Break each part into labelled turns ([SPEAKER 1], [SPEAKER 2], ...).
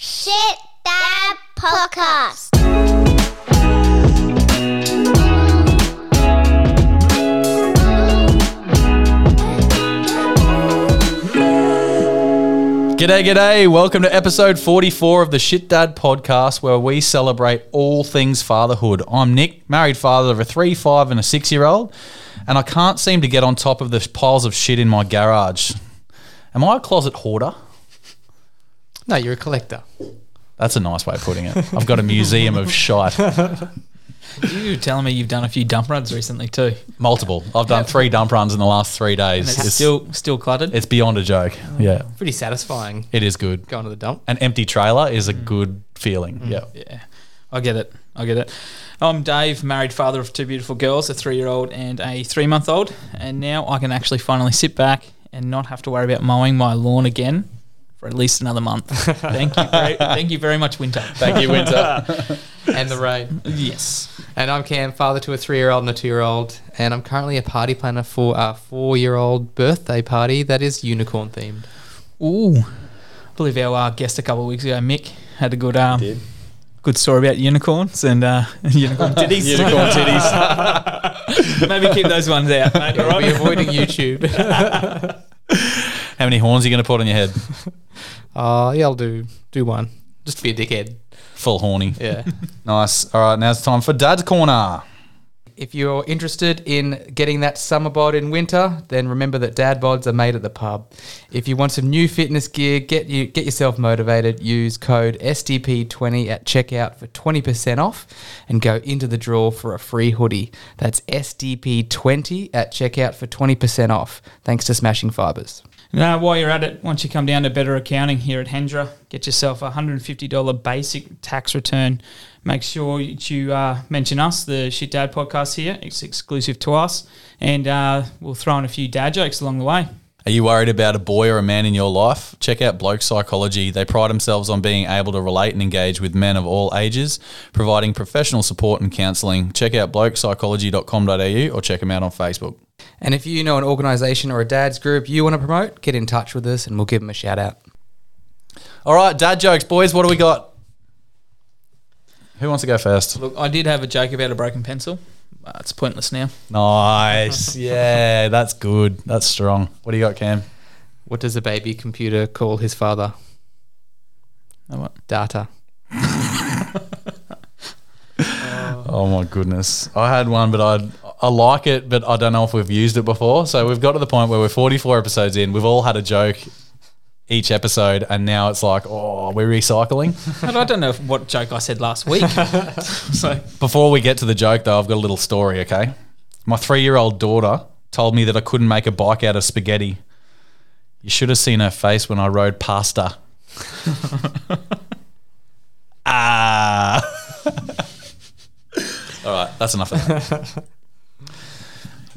[SPEAKER 1] Shit Dad Podcast.
[SPEAKER 2] G'day, g'day. Welcome to episode 44 of the Shit Dad podcast, where we celebrate all things fatherhood. I'm Nick, married father of a three, five, and a six year old, and I can't seem to get on top of the piles of shit in my garage. Am I a closet hoarder?
[SPEAKER 3] No, you're a collector.
[SPEAKER 2] That's a nice way of putting it. I've got a museum of shite.
[SPEAKER 4] You were telling me you've done a few dump runs recently too,
[SPEAKER 2] Multiple. I've done three dump runs in the last three days.
[SPEAKER 4] and it's, still still cluttered.
[SPEAKER 2] it's beyond a joke. Oh, yeah,
[SPEAKER 3] Pretty satisfying
[SPEAKER 2] it is good.
[SPEAKER 3] going to the dump.
[SPEAKER 2] An empty trailer is a mm. good feeling. Mm. Yeah.
[SPEAKER 4] yeah, I get it. I get it. I'm Dave, married father of two beautiful girls, a three-year-old and a three-month-old, and now I can actually finally sit back and not have to worry about mowing my lawn again for at least another month. Thank you, very, thank you very much, Winter.
[SPEAKER 2] Thank you, Winter.
[SPEAKER 3] and the rain.
[SPEAKER 4] Yes.
[SPEAKER 3] And I'm Cam, father to a three year old and a two year old. And I'm currently a party planner for a four year old birthday party that is unicorn themed.
[SPEAKER 4] Ooh, I believe our uh, guest a couple of weeks ago, Mick, had a good um, good story about unicorns and uh, unicorn titties.
[SPEAKER 2] Unicorn titties.
[SPEAKER 4] Maybe keep those ones out, mate. all
[SPEAKER 3] We'll be avoiding YouTube.
[SPEAKER 2] How many horns are you going to put on your head?
[SPEAKER 3] uh, yeah, I'll do do one. Just be a dickhead.
[SPEAKER 2] Full horny.
[SPEAKER 3] Yeah.
[SPEAKER 2] Nice. All right, now it's time for Dad's Corner.
[SPEAKER 3] if you're interested in getting that summer bod in winter, then remember that dad bods are made at the pub. If you want some new fitness gear, get you get yourself motivated. Use code SDP20 at checkout for 20% off and go into the draw for a free hoodie. That's SDP20 at checkout for 20% off. Thanks to Smashing Fibers.
[SPEAKER 4] Now, while you're at it, once you come down to better accounting here at Hendra, get yourself a $150 basic tax return. Make sure that you uh, mention us, the Shit Dad podcast here. It's exclusive to us. And uh, we'll throw in a few dad jokes along the way.
[SPEAKER 2] Are you worried about a boy or a man in your life? Check out Bloke Psychology. They pride themselves on being able to relate and engage with men of all ages, providing professional support and counselling. Check out blokepsychology.com.au or check them out on Facebook.
[SPEAKER 3] And if you know an organization or a dad's group you want to promote, get in touch with us and we'll give them a shout out.
[SPEAKER 2] All right, dad jokes, boys. What do we got? Who wants to go first?
[SPEAKER 4] Look, I did have a joke about a broken pencil. Uh, it's pointless now.
[SPEAKER 2] Nice. Yeah, that's good. That's strong. What do you got, Cam?
[SPEAKER 3] What does a baby computer call his father?
[SPEAKER 4] Oh, what?
[SPEAKER 3] Data.
[SPEAKER 2] Oh my goodness. I had one, but I I like it, but I don't know if we've used it before. So we've got to the point where we're 44 episodes in. We've all had a joke each episode, and now it's like, oh, we're recycling.
[SPEAKER 4] And I don't know what joke I said last week. so,
[SPEAKER 2] Before we get to the joke, though, I've got a little story, okay? My three year old daughter told me that I couldn't make a bike out of spaghetti. You should have seen her face when I rode past her. ah. All right, that's enough of that.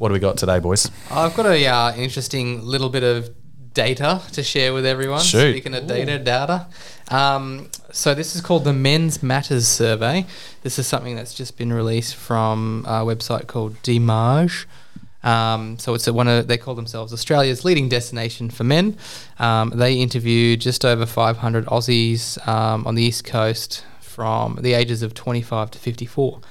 [SPEAKER 2] What do we got today, boys?
[SPEAKER 3] I've got a uh, interesting little bit of data to share with everyone.
[SPEAKER 2] Shoot.
[SPEAKER 3] Speaking of data, data. Um, so this is called the Men's Matters Survey. This is something that's just been released from a website called DMARGE. Um, so it's a, one of they call themselves Australia's leading destination for men. Um, they interviewed just over 500 Aussies um, on the east coast from the ages of 25 to 54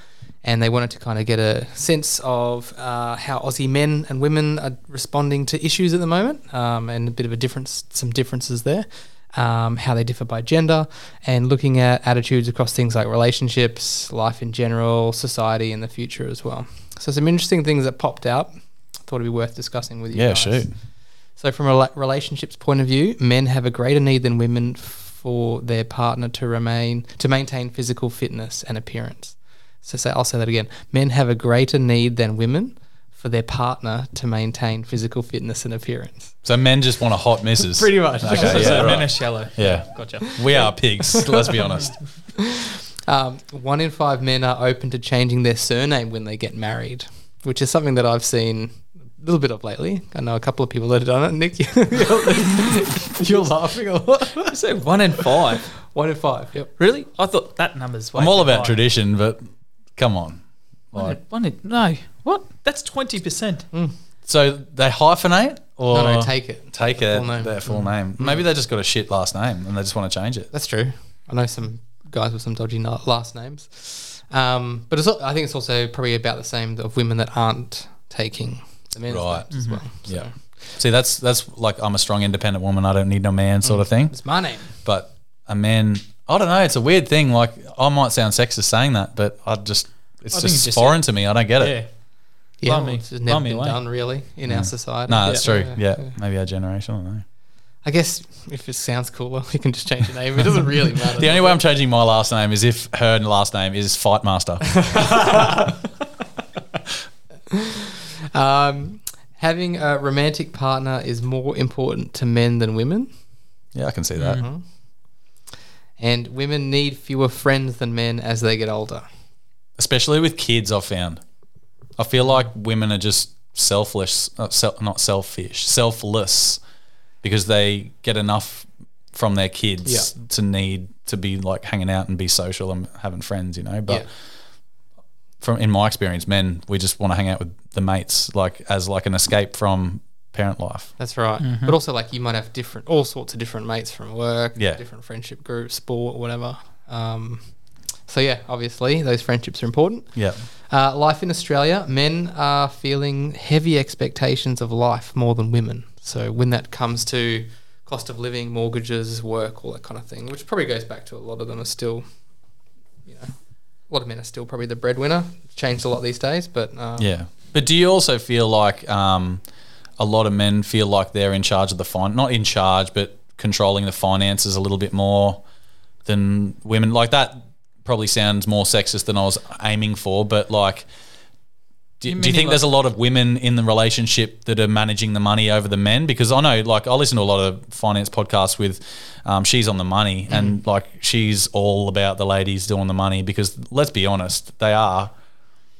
[SPEAKER 3] and they wanted to kind of get a sense of uh, how Aussie men and women are responding to issues at the moment, um, and a bit of a difference, some differences there, um, how they differ by gender, and looking at attitudes across things like relationships, life in general, society, and the future as well. So some interesting things that popped out. Thought it'd be worth discussing with you.
[SPEAKER 2] Yeah,
[SPEAKER 3] guys.
[SPEAKER 2] shoot.
[SPEAKER 3] So, from a relationships point of view, men have a greater need than women for their partner to remain to maintain physical fitness and appearance. So, say, I'll say that again. Men have a greater need than women for their partner to maintain physical fitness and appearance.
[SPEAKER 2] So men just want a hot missus.
[SPEAKER 3] Pretty much.
[SPEAKER 2] Okay,
[SPEAKER 4] so
[SPEAKER 2] yeah,
[SPEAKER 4] men are shallow.
[SPEAKER 2] Yeah.
[SPEAKER 4] Gotcha.
[SPEAKER 2] We are pigs, let's be honest.
[SPEAKER 3] Um, one in five men are open to changing their surname when they get married, which is something that I've seen a little bit of lately. I know a couple of people that have done it. Nick, you're laughing a lot.
[SPEAKER 4] You said one in five.
[SPEAKER 3] One in five. Yep.
[SPEAKER 4] Really? I thought that number's. way
[SPEAKER 2] I'm all about
[SPEAKER 4] high.
[SPEAKER 2] tradition, but come on.
[SPEAKER 4] One
[SPEAKER 2] Like,
[SPEAKER 4] in, one in, no. What? That's twenty percent. Hmm.
[SPEAKER 2] so they hyphenate or
[SPEAKER 3] No, no, take it.
[SPEAKER 2] take
[SPEAKER 3] The
[SPEAKER 2] it,
[SPEAKER 3] full name.
[SPEAKER 2] their full hmm. name. Hmm. Maybe they just got a shit last name and they just want to change it.
[SPEAKER 3] That's true. I know some guys with some dodgy na- last names. Um, but it's, al- I think it's also probably about the same of women that aren't taking the men's
[SPEAKER 2] Right.
[SPEAKER 3] names as mm-hmm. well. So
[SPEAKER 2] Yeah. See, that's that's like I'm a strong independent woman. I don't need no man sort of thing.
[SPEAKER 3] It's my name.
[SPEAKER 2] But a man, I don't know. It's a weird thing. Like I might sound sexist saying that, but I just it's
[SPEAKER 4] I think
[SPEAKER 2] just,
[SPEAKER 4] it's just
[SPEAKER 2] foreign to me. I don't get it.
[SPEAKER 4] Yeah.
[SPEAKER 3] Yeah,
[SPEAKER 4] Blow
[SPEAKER 3] well,
[SPEAKER 4] me-
[SPEAKER 3] it's just never
[SPEAKER 4] me
[SPEAKER 3] been
[SPEAKER 4] away.
[SPEAKER 3] done really in our society.
[SPEAKER 2] No, that's
[SPEAKER 3] Yeah.
[SPEAKER 2] true. Yeah, maybe our generation. I don't know.
[SPEAKER 3] I guess if it sounds cooler, we can just change your name. It doesn't really matter.
[SPEAKER 2] The only way I'm changing my last name is if her last name is Fightmaster.
[SPEAKER 3] Um, having a romantic partner is more important to men than women,
[SPEAKER 2] yeah, I can see that.
[SPEAKER 3] Mm-hmm. And women need fewer friends than men as they get older.
[SPEAKER 2] Especially with kids, I've found. I feel like women are just selfless, uh, sel- not selfish, selfless, because they get enough from their kids
[SPEAKER 3] Yeah.
[SPEAKER 2] to need to be like hanging out and be social and having friends, you know. But
[SPEAKER 3] Yeah.
[SPEAKER 2] from in my experience, men we just want to hang out with the mates, like as like an escape from parent life.
[SPEAKER 3] That's right.
[SPEAKER 2] Mm-hmm.
[SPEAKER 3] But also, like, you might have different, all sorts of different mates from work,
[SPEAKER 2] Yeah.
[SPEAKER 3] different friendship groups, sport, whatever. Um, so, yeah, obviously, those friendships are important.
[SPEAKER 2] Yeah,
[SPEAKER 3] Uh, life in Australia, men are feeling heavy expectations of life more than women. So, when that comes to cost of living, mortgages, work, all that kind of thing, which probably goes back to a lot of them are still, you know, a lot of men are still probably the breadwinner. It's changed a lot these days, but um,
[SPEAKER 2] yeah. But do you also feel like um, a lot of men feel like they're in charge of the fin not in charge, but controlling the finances a little bit more than women? Like that probably sounds more sexist than I was aiming for, but like. Do,
[SPEAKER 4] You
[SPEAKER 2] do you think
[SPEAKER 4] like-
[SPEAKER 2] there's a lot of women in the relationship that are managing the money over the men? Because I know, like, I listen to a lot of finance podcasts with, um, she's on the money,
[SPEAKER 4] Mm-hmm.
[SPEAKER 2] and like, she's all about the ladies doing the money. Because let's be honest, they are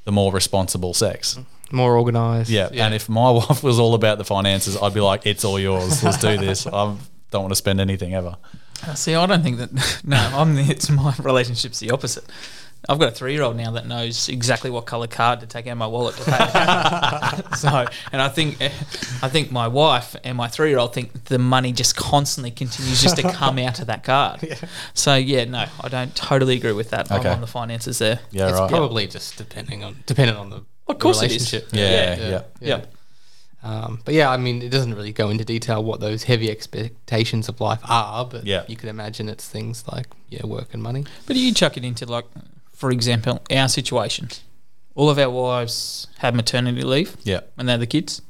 [SPEAKER 2] the more responsible sex.
[SPEAKER 3] More organized.
[SPEAKER 2] Yeah. And if my wife was all about the finances, I'd be like, it's all yours. Let's do this. I don't want to spend anything ever.
[SPEAKER 4] Uh, See, I don't think that. No, I'm. The, it's my relationship's the opposite. I've got a three-year-old now that knows exactly what color card to take out of my wallet to pay. so, and I think, I think my wife and my three-year-old think the money just constantly continues just to come out of that card. So, yeah, no, I don't totally agree with that.
[SPEAKER 2] Okay.
[SPEAKER 4] I'm on the finances there.
[SPEAKER 2] Yeah,
[SPEAKER 3] it's
[SPEAKER 2] right.
[SPEAKER 3] probably just depending on depending on the,
[SPEAKER 4] Of course
[SPEAKER 3] the
[SPEAKER 4] it is.
[SPEAKER 3] relationship.
[SPEAKER 2] Yeah, yeah.
[SPEAKER 4] Yeah.
[SPEAKER 3] Um, but yeah, I mean, it doesn't really go into detail what those heavy expectations of life are, but
[SPEAKER 2] Yeah.
[SPEAKER 3] you can imagine it's things like yeah, work and money.
[SPEAKER 4] But you chuck it into like, for example, our situation. All of our wives have maternity leave.
[SPEAKER 2] Yeah.
[SPEAKER 4] when they're the kids.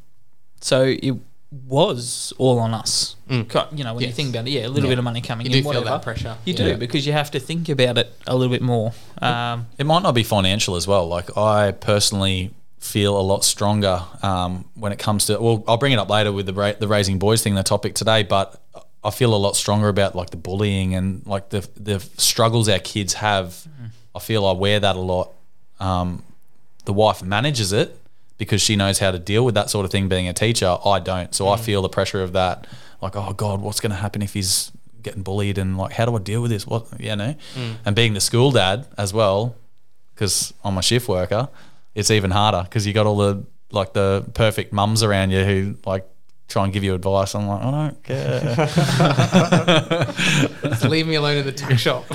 [SPEAKER 4] So it was all on us.
[SPEAKER 3] Mm.
[SPEAKER 4] You know, when you think about it, yeah, a little
[SPEAKER 3] Yeah.
[SPEAKER 4] bit of money coming
[SPEAKER 3] You
[SPEAKER 4] in, whatever.
[SPEAKER 3] that pressure.
[SPEAKER 4] You
[SPEAKER 3] Yeah.
[SPEAKER 4] do because you have to think about it a little bit more. Um,
[SPEAKER 2] It might not be financial as well. Like I personally feel a lot stronger um, when it comes to. Well, I'll bring it up later with the ra- the raising boys thing, the topic today. But I feel a lot stronger about like the bullying and like the the struggles our kids have. I feel I wear that a lot. Um, the wife manages it because she knows how to deal with that sort of thing. Being a teacher, I don't. So I feel the pressure of that. Like, oh God, what's going to happen if he's getting bullied? And like, how do I deal with this? What you know? And being the school dad as well, because I'm a shift worker, it's even harder because you got all the like the perfect mums around you who like try and give you advice. I'm like, I don't care.
[SPEAKER 3] Just leave me alone in the tech shop.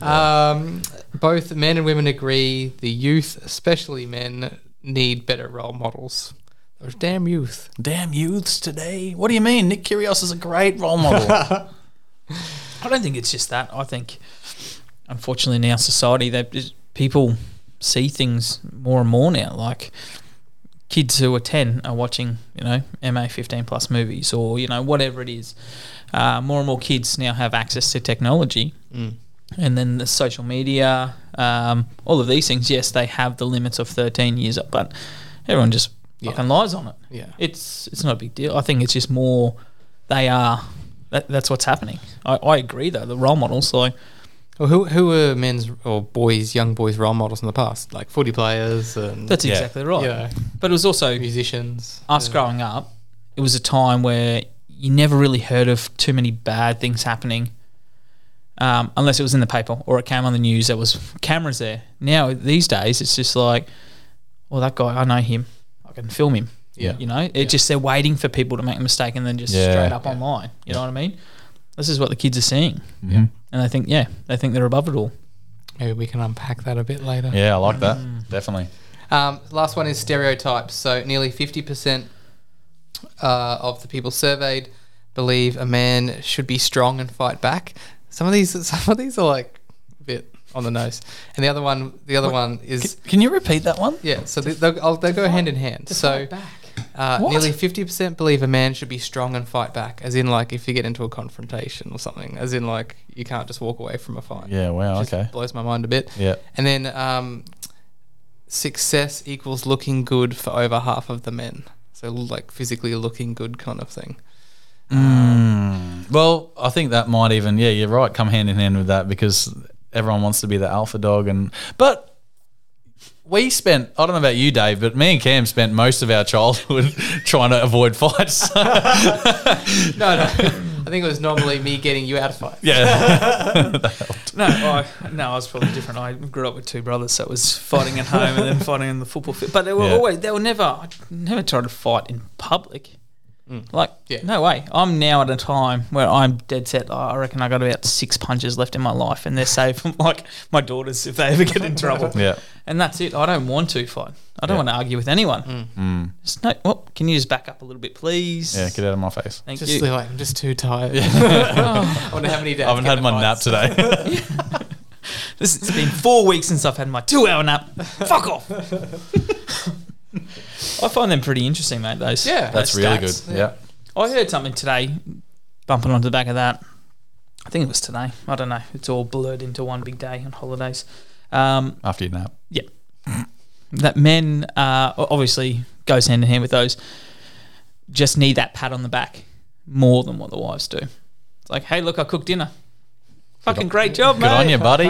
[SPEAKER 3] um, both men and women agree the youth, especially men, need better role models. Those damn youth.
[SPEAKER 2] Damn youths today. What do you mean? Nick Kyrgios is a great role model.
[SPEAKER 4] I don't think it's just that. I think, unfortunately, in our society, that people see things more and more now. Like kids who are ten are watching, you know, MA fifteen plus movies, or you know, whatever it is. Uh, more and more kids now have access to technology,
[SPEAKER 3] Mm.
[SPEAKER 4] And then the social media, um, all of these things. Yes, they have the limits of thirteen years, but everyone just
[SPEAKER 3] Yeah.
[SPEAKER 4] fucking lies on it.
[SPEAKER 3] Yeah.
[SPEAKER 4] It's it's not a big deal. I think it's just more they are. That, that's what's happening. I, I agree though. The role models, like
[SPEAKER 3] Well, who who were men's or boys, young boys role models in the past? Like footy players and
[SPEAKER 4] that's
[SPEAKER 2] Yeah.
[SPEAKER 4] exactly right.
[SPEAKER 3] Yeah.
[SPEAKER 4] But it was also
[SPEAKER 3] musicians.
[SPEAKER 4] us
[SPEAKER 3] Yeah.
[SPEAKER 4] growing up. It was a time where you never really heard of too many bad things happening, um, unless it was in the paper or it came on the news. There was cameras there. Now these days, it's just like, well, that guy, I know him. I can film him.
[SPEAKER 3] Yeah.
[SPEAKER 4] You know, it's just they're waiting for people to make a mistake and then just
[SPEAKER 2] Yeah.
[SPEAKER 4] straight up online. You know what I mean? This is what the kids are seeing,
[SPEAKER 2] Yeah.
[SPEAKER 4] and they think, yeah, they think they're above it all.
[SPEAKER 3] Maybe we can unpack that a bit later.
[SPEAKER 2] Yeah, I like that. Definitely.
[SPEAKER 3] Um, last one is stereotypes. So nearly fifty percent uh, of the people surveyed believe a man should be strong and fight back. Some of these, some of these are like a bit on the nose, and the other one, the other one is
[SPEAKER 2] Can you repeat that one?
[SPEAKER 3] yeah. So they, they'll, I'll- they go hand in hand. So uh,
[SPEAKER 2] What?
[SPEAKER 3] nearly fifty percent believe a man should be strong and fight back, as in like if you get into a confrontation or something, as in like you can't just walk away from a fight.
[SPEAKER 2] Yeah, wow,
[SPEAKER 3] Just
[SPEAKER 2] okay.
[SPEAKER 3] blows my mind a bit.
[SPEAKER 2] Yeah.
[SPEAKER 3] And then um, success equals looking good for over half of the men. So like physically looking good kind of thing.
[SPEAKER 2] Mm. Well, I think that might even yeah, you're right, come hand in hand with that because everyone wants to be the alpha dog and but we spent I don't know about you, Dave, but me and Cam spent most of our childhood trying to avoid fights.
[SPEAKER 3] No, no. I think it was normally me getting you out of fights.
[SPEAKER 2] yeah.
[SPEAKER 4] No, I, no, I was probably different. I grew up with two brothers, so it was fighting at home and then fighting in the football field. But they were
[SPEAKER 2] Yeah.
[SPEAKER 4] always, they were never, I never tried to fight in public. Like,
[SPEAKER 3] Yeah.
[SPEAKER 4] no way. I'm now at a time where I'm dead set. I reckon I got about six punches left in my life, and they're safe from like my daughters if they ever get in trouble.
[SPEAKER 2] Yeah.
[SPEAKER 4] And that's it. I don't want to fight. I don't
[SPEAKER 2] Yeah.
[SPEAKER 4] want to argue with anyone.
[SPEAKER 2] Mm.
[SPEAKER 4] Just no. Well, can you just back up a little bit, please?
[SPEAKER 2] Yeah, get out of my face.
[SPEAKER 4] Thank
[SPEAKER 3] Just
[SPEAKER 4] you.
[SPEAKER 3] like I'm just too tired. I wonder how many days.
[SPEAKER 2] I haven't had my nap today.
[SPEAKER 4] This it's been four weeks since I've had my two-hour nap. Fuck off. I find them pretty interesting, mate. Those
[SPEAKER 3] Yeah.
[SPEAKER 2] That's
[SPEAKER 4] those
[SPEAKER 2] really
[SPEAKER 4] stats.
[SPEAKER 2] good. Yeah.
[SPEAKER 4] I heard something today, bumping onto the back of that. I think it was today. I don't know. It's all blurred into one big day on holidays. Um,
[SPEAKER 2] After your nap. Yeah.
[SPEAKER 4] that men uh, obviously goes hand in hand with those. Just need that pat on the back more than what the wives do. It's like, hey, look, I cooked dinner. Fucking great job, man.
[SPEAKER 2] Good
[SPEAKER 4] mate.
[SPEAKER 2] on you, buddy.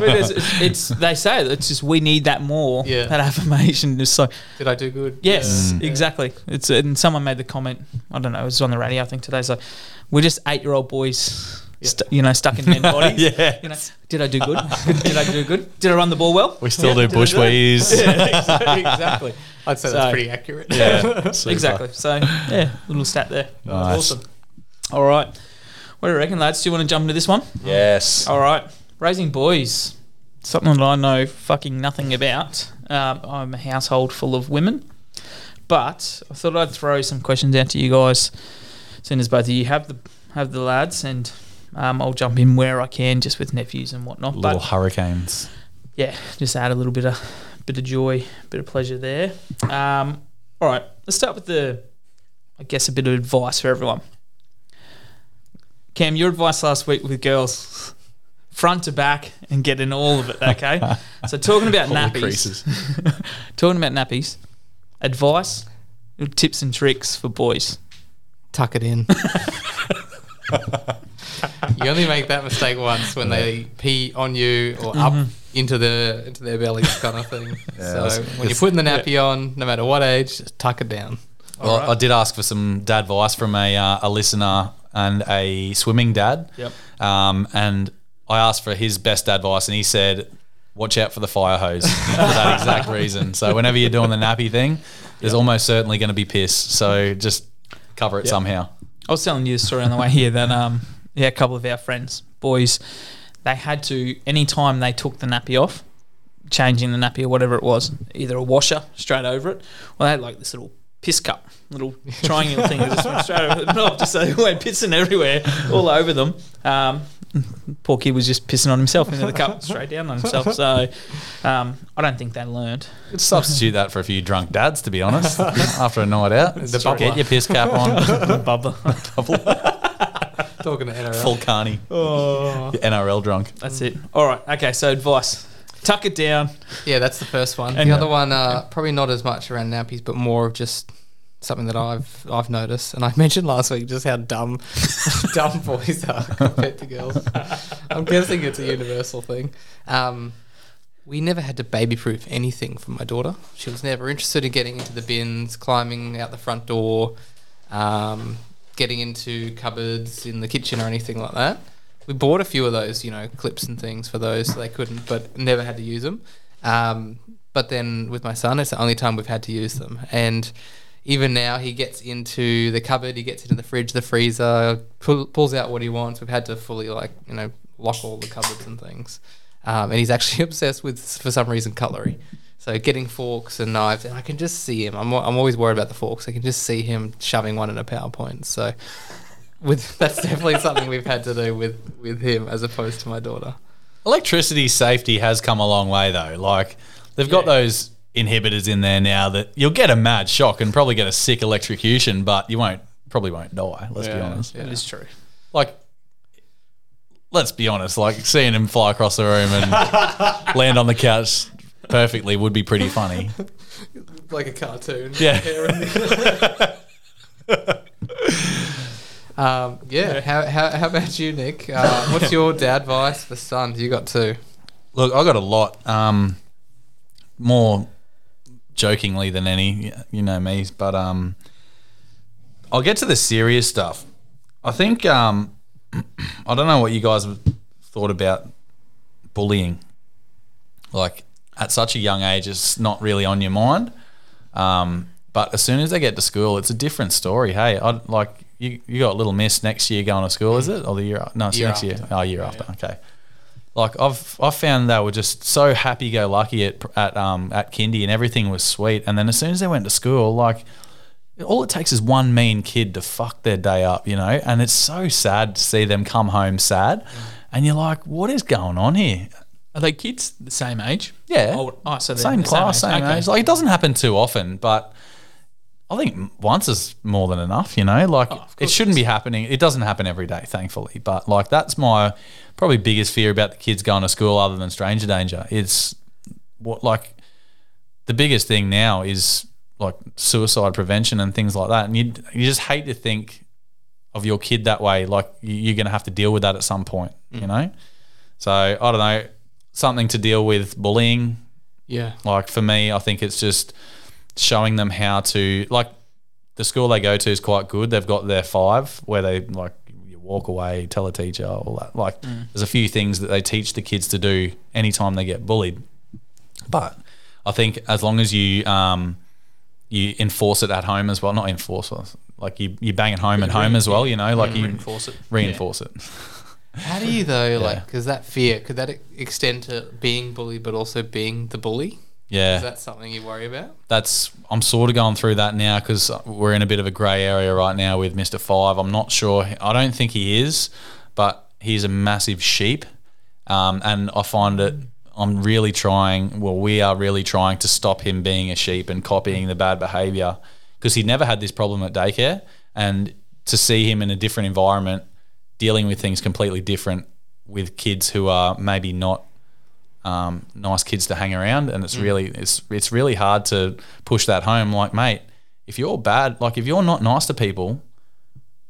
[SPEAKER 4] It's, it's, it's they say it, it's just we need that more.
[SPEAKER 3] Yeah.
[SPEAKER 4] That affirmation is so.
[SPEAKER 3] Did I do good?
[SPEAKER 4] Yes,
[SPEAKER 2] Mm.
[SPEAKER 4] exactly. It's and someone made the comment. I don't know. It was on the radio. I think today. So we're just eight-year-old boys,
[SPEAKER 3] Yeah.
[SPEAKER 4] st- you know, stuck in men bodies.
[SPEAKER 2] yeah.
[SPEAKER 4] You know, did I do good? did I do good? Did I run the ball well?
[SPEAKER 2] We still
[SPEAKER 4] Yeah,
[SPEAKER 2] do
[SPEAKER 4] did I
[SPEAKER 2] bush
[SPEAKER 4] do it?
[SPEAKER 3] exactly. I'd say
[SPEAKER 4] So-
[SPEAKER 3] that's pretty accurate.
[SPEAKER 2] Yeah. super.
[SPEAKER 4] Exactly. So yeah, little stat there.
[SPEAKER 2] Nice.
[SPEAKER 4] Awesome. All right. What do you reckon, lads? Do you want to jump into this one?
[SPEAKER 2] Yes.
[SPEAKER 4] All right. Raising boys. Something that I know fucking nothing about. Um, I'm a household full of women. But I thought I'd throw some questions out to you guys, seeing as both of you have the have the lads, and um, I'll jump in where I can, just with nephews and whatnot.
[SPEAKER 2] Little
[SPEAKER 4] But
[SPEAKER 2] hurricanes.
[SPEAKER 4] yeah, just add a little bit of bit of joy, bit of pleasure there. Um, all right, let's start with the, I guess, a bit of advice for everyone. Cam, your advice last week with girls, front to back and get in all of it. Okay, so talking about
[SPEAKER 2] All
[SPEAKER 4] nappies,
[SPEAKER 2] creases.
[SPEAKER 4] talking about nappies, advice, tips and tricks for boys.
[SPEAKER 3] Tuck it in. you only make that mistake once when they pee on you or up into the into their bellies, kind of thing.
[SPEAKER 2] Yeah,
[SPEAKER 3] so
[SPEAKER 2] it's-
[SPEAKER 3] when you're putting the nappy on, no matter what age, just tuck it down.
[SPEAKER 2] Well,
[SPEAKER 4] Alright.
[SPEAKER 2] I did ask for some dad advice from a, uh, a listener and a swimming dad.
[SPEAKER 4] Yep.
[SPEAKER 2] Um, and I asked for his best advice, and he said, "Watch out for the fire hose for that exact reason." So whenever you're doing the nappy thing, there's almost certainly going to be piss. So just cover it somehow.
[SPEAKER 4] I was telling you the story on the way here that um yeah a couple of our friends boys they had to any time they took the nappy off changing the nappy or whatever it was either a washer straight over it or they had like this little piss cup little triangular thing. That just went straight over the top just so they went pissing everywhere all over them. Um, poor kid was just pissing on himself into the cup straight down on himself. So um, I don't think they learned.
[SPEAKER 2] Could substitute that for a few drunk dads, to be honest. after a night out,
[SPEAKER 3] The
[SPEAKER 2] Get your piss cap on,
[SPEAKER 4] bubbler.
[SPEAKER 3] Talking to NRL.
[SPEAKER 2] full carny,
[SPEAKER 4] oh.
[SPEAKER 2] You're NRL drunk.
[SPEAKER 4] that's it. All right. Okay so advice tuck it down
[SPEAKER 3] Yeah, that's the first one.
[SPEAKER 4] And-
[SPEAKER 3] the other one, uh, probably not as much around nappies, but more of just something that I've I've noticed. And I mentioned last week just how dumb dumb boys are compared to girls. I'm guessing it's a universal thing. Um, we never had to baby-proof anything for my daughter. She was never interested in getting into the bins, climbing out the front door, um, getting into cupboards in the kitchen or anything like that. We bought a few of those, you know, clips and things for those so they couldn't, but never had to use them. Um, but then with my son, it's the only time we've had to use them. And even now he gets into the cupboard, he gets into the fridge, the freezer, pull, pulls out what he wants. We've had to fully like you know lock all the cupboards and things, um, and he's actually obsessed with for some reason cutlery. So getting forks and knives, and I can just see him. I'm, I'm always worried about the forks. I can just see him shoving one in a PowerPoint. So with that's definitely something we've had to do with with him as opposed to my daughter.
[SPEAKER 2] Electricity safety has come a long way though. Like they've got
[SPEAKER 3] Yeah.
[SPEAKER 2] those inhibitors in there now that you'll get a mad shock and probably get a sick electrocution, but you won't probably won't die. Let's be honest.
[SPEAKER 3] Yeah.
[SPEAKER 4] That is true.
[SPEAKER 2] Like, let's be honest. Like seeing him fly across the room and land on the couch perfectly would be pretty funny.
[SPEAKER 3] Like a cartoon.
[SPEAKER 2] Yeah.
[SPEAKER 3] Um, yeah. How, how, how about you, Nick? Uh, what's your dad advice for sons? You got two.
[SPEAKER 2] Look, I got a lot. Um, more jokingly than any, you know me, but um, I'll get to the serious stuff. I think um, I don't know what you guys have thought about bullying. Like at such a young age, it's not really on your mind. Um, but as soon as they get to school, it's a different story. Hey, I like you. You got a little miss next year going to school, is it, or the year? No, it's
[SPEAKER 3] Year
[SPEAKER 2] next year. Oh, year after. Okay. Like I've I've found they were just so happy go lucky at at um at kindy and everything was sweet, and then as soon as they went to school, like all it takes is one mean kid to fuck their day up, you know, and it's so sad to see them come home sad, and you're like, what is going on here?
[SPEAKER 4] Are they kids the same age?
[SPEAKER 2] Yeah.
[SPEAKER 4] Oh, oh, so
[SPEAKER 2] same class, same,
[SPEAKER 4] Okay.
[SPEAKER 2] age. Like it doesn't happen too often, but I think once is more than enough. You know, like
[SPEAKER 4] Oh,
[SPEAKER 2] it shouldn't be happening. It doesn't happen every day, thankfully. But like that's my probably biggest fear about the kids going to school, other than stranger danger. It's what like the biggest thing now is like suicide prevention and things like that. And you you just hate to think of your kid that way. Like you- you're going to have to deal with that at some point. You know. So I don't know something to deal with bullying
[SPEAKER 3] Yeah.
[SPEAKER 2] like for me, I think it's just showing them how to like the school they go to is quite good. They've got their five where they like you walk away, tell a teacher, all that. Like there's a few things that they teach the kids to do anytime they get bullied. But I think as long as you um you enforce it at home as well, not enforce like you you bang it home at home as well, you know, like you
[SPEAKER 4] Reinforce it.
[SPEAKER 2] reinforce it.
[SPEAKER 3] How do you though? Like, because that fear could that extend to being bullied, but also being the bully?
[SPEAKER 2] Yeah.
[SPEAKER 3] Is that something you worry about?
[SPEAKER 2] that's I'm sort of going through that now because we're in a bit of a grey area right now with Mister Five. I'm not sure. I don't think he is, but he's a massive sheep, um, and I find it. I'm really trying. Well, we are really trying to stop him being a sheep and copying the bad behaviour because he never had this problem at daycare, and to see him in a different environment, dealing with things completely different with kids who are maybe not um, nice kids to hang around, and it's really it's it's really hard to push that home. Like, mate, if you're bad, like if you're not nice to people,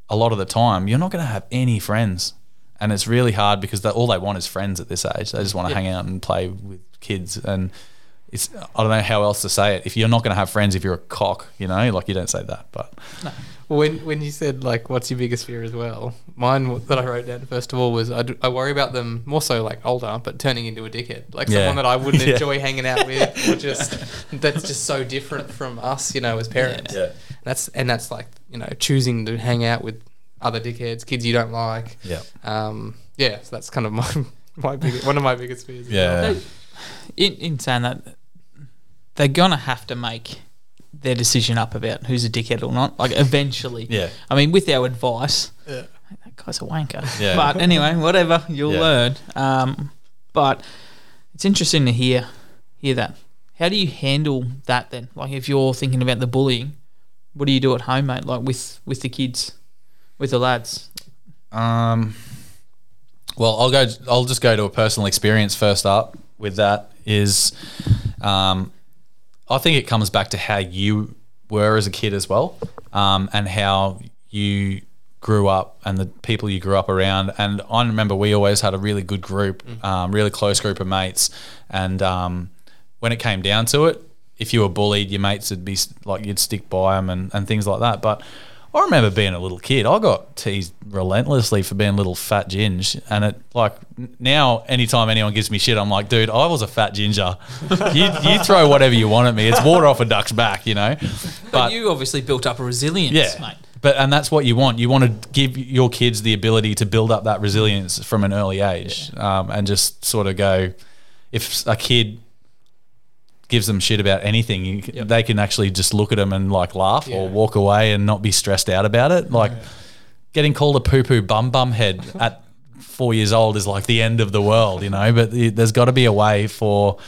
[SPEAKER 2] a lot of the time you're not going to have any friends, and it's really hard because all they want is friends at this age. They just want to hang out and play with kids, and it's I don't know how else to say it. If you're not going to have friends, if you're a cock, you know, like you don't say that, but
[SPEAKER 3] Well, when when you said like, what's your biggest fear as well? Mine that I wrote down first of all was I, d- I worry about them more so like older, but turning into a dickhead, like
[SPEAKER 2] Yeah.
[SPEAKER 3] someone that I wouldn't
[SPEAKER 2] Yeah.
[SPEAKER 3] enjoy hanging out with, or just that's just so different from us, you know, as parents.
[SPEAKER 2] Yeah.
[SPEAKER 3] That's and that's like you know choosing to hang out with other dickheads, kids you don't like.
[SPEAKER 2] yeah,
[SPEAKER 3] Um, yeah, so that's kind of my my big, one of my biggest fears. as well.
[SPEAKER 2] yeah,
[SPEAKER 4] In, in saying that, they're gonna have to make their decision up about who's a dickhead or not. Like eventually.
[SPEAKER 2] yeah.
[SPEAKER 4] I mean, with our advice,
[SPEAKER 3] Yeah.
[SPEAKER 4] that guy's a wanker.
[SPEAKER 2] Yeah.
[SPEAKER 4] But anyway, whatever, you'll
[SPEAKER 2] Yeah.
[SPEAKER 4] learn. Um, but it's interesting to hear hear that. How do you handle that then? Like if you're thinking about the bullying, what do you do at home, mate? Like with with the kids, with the lads.
[SPEAKER 2] Um, well, I'll go. I'll just go to a personal experience first up. With that is, um, I think it comes back to how you were as a kid as well, um, and how you grew up and the people you grew up around. And I remember we always had a really good group, um, really close group of mates. And um, when it came down to it, if you were bullied, your mates would be like you'd stick by them and, and things like that. But I remember being a little kid. I got teased relentlessly for being a little fat ginge, and it like now, anytime anyone gives me shit, I'm like, dude, I was a fat ginger. you, you throw whatever you want at me. It's water off a duck's back, you know.
[SPEAKER 4] But, you obviously built up a resilience,
[SPEAKER 2] yeah,
[SPEAKER 4] mate.
[SPEAKER 2] but and that's what you want. You want to give your kids the ability to build up that resilience from an early age, um, and just sort of go. If a kid gives them shit about anything, you,
[SPEAKER 4] Yep.
[SPEAKER 2] they can actually just look at them and like laugh or walk away and not be stressed out about it. Like getting called a poo poo bum bum head at four years old is like the end of the world, you know. But the- there's got to be a way for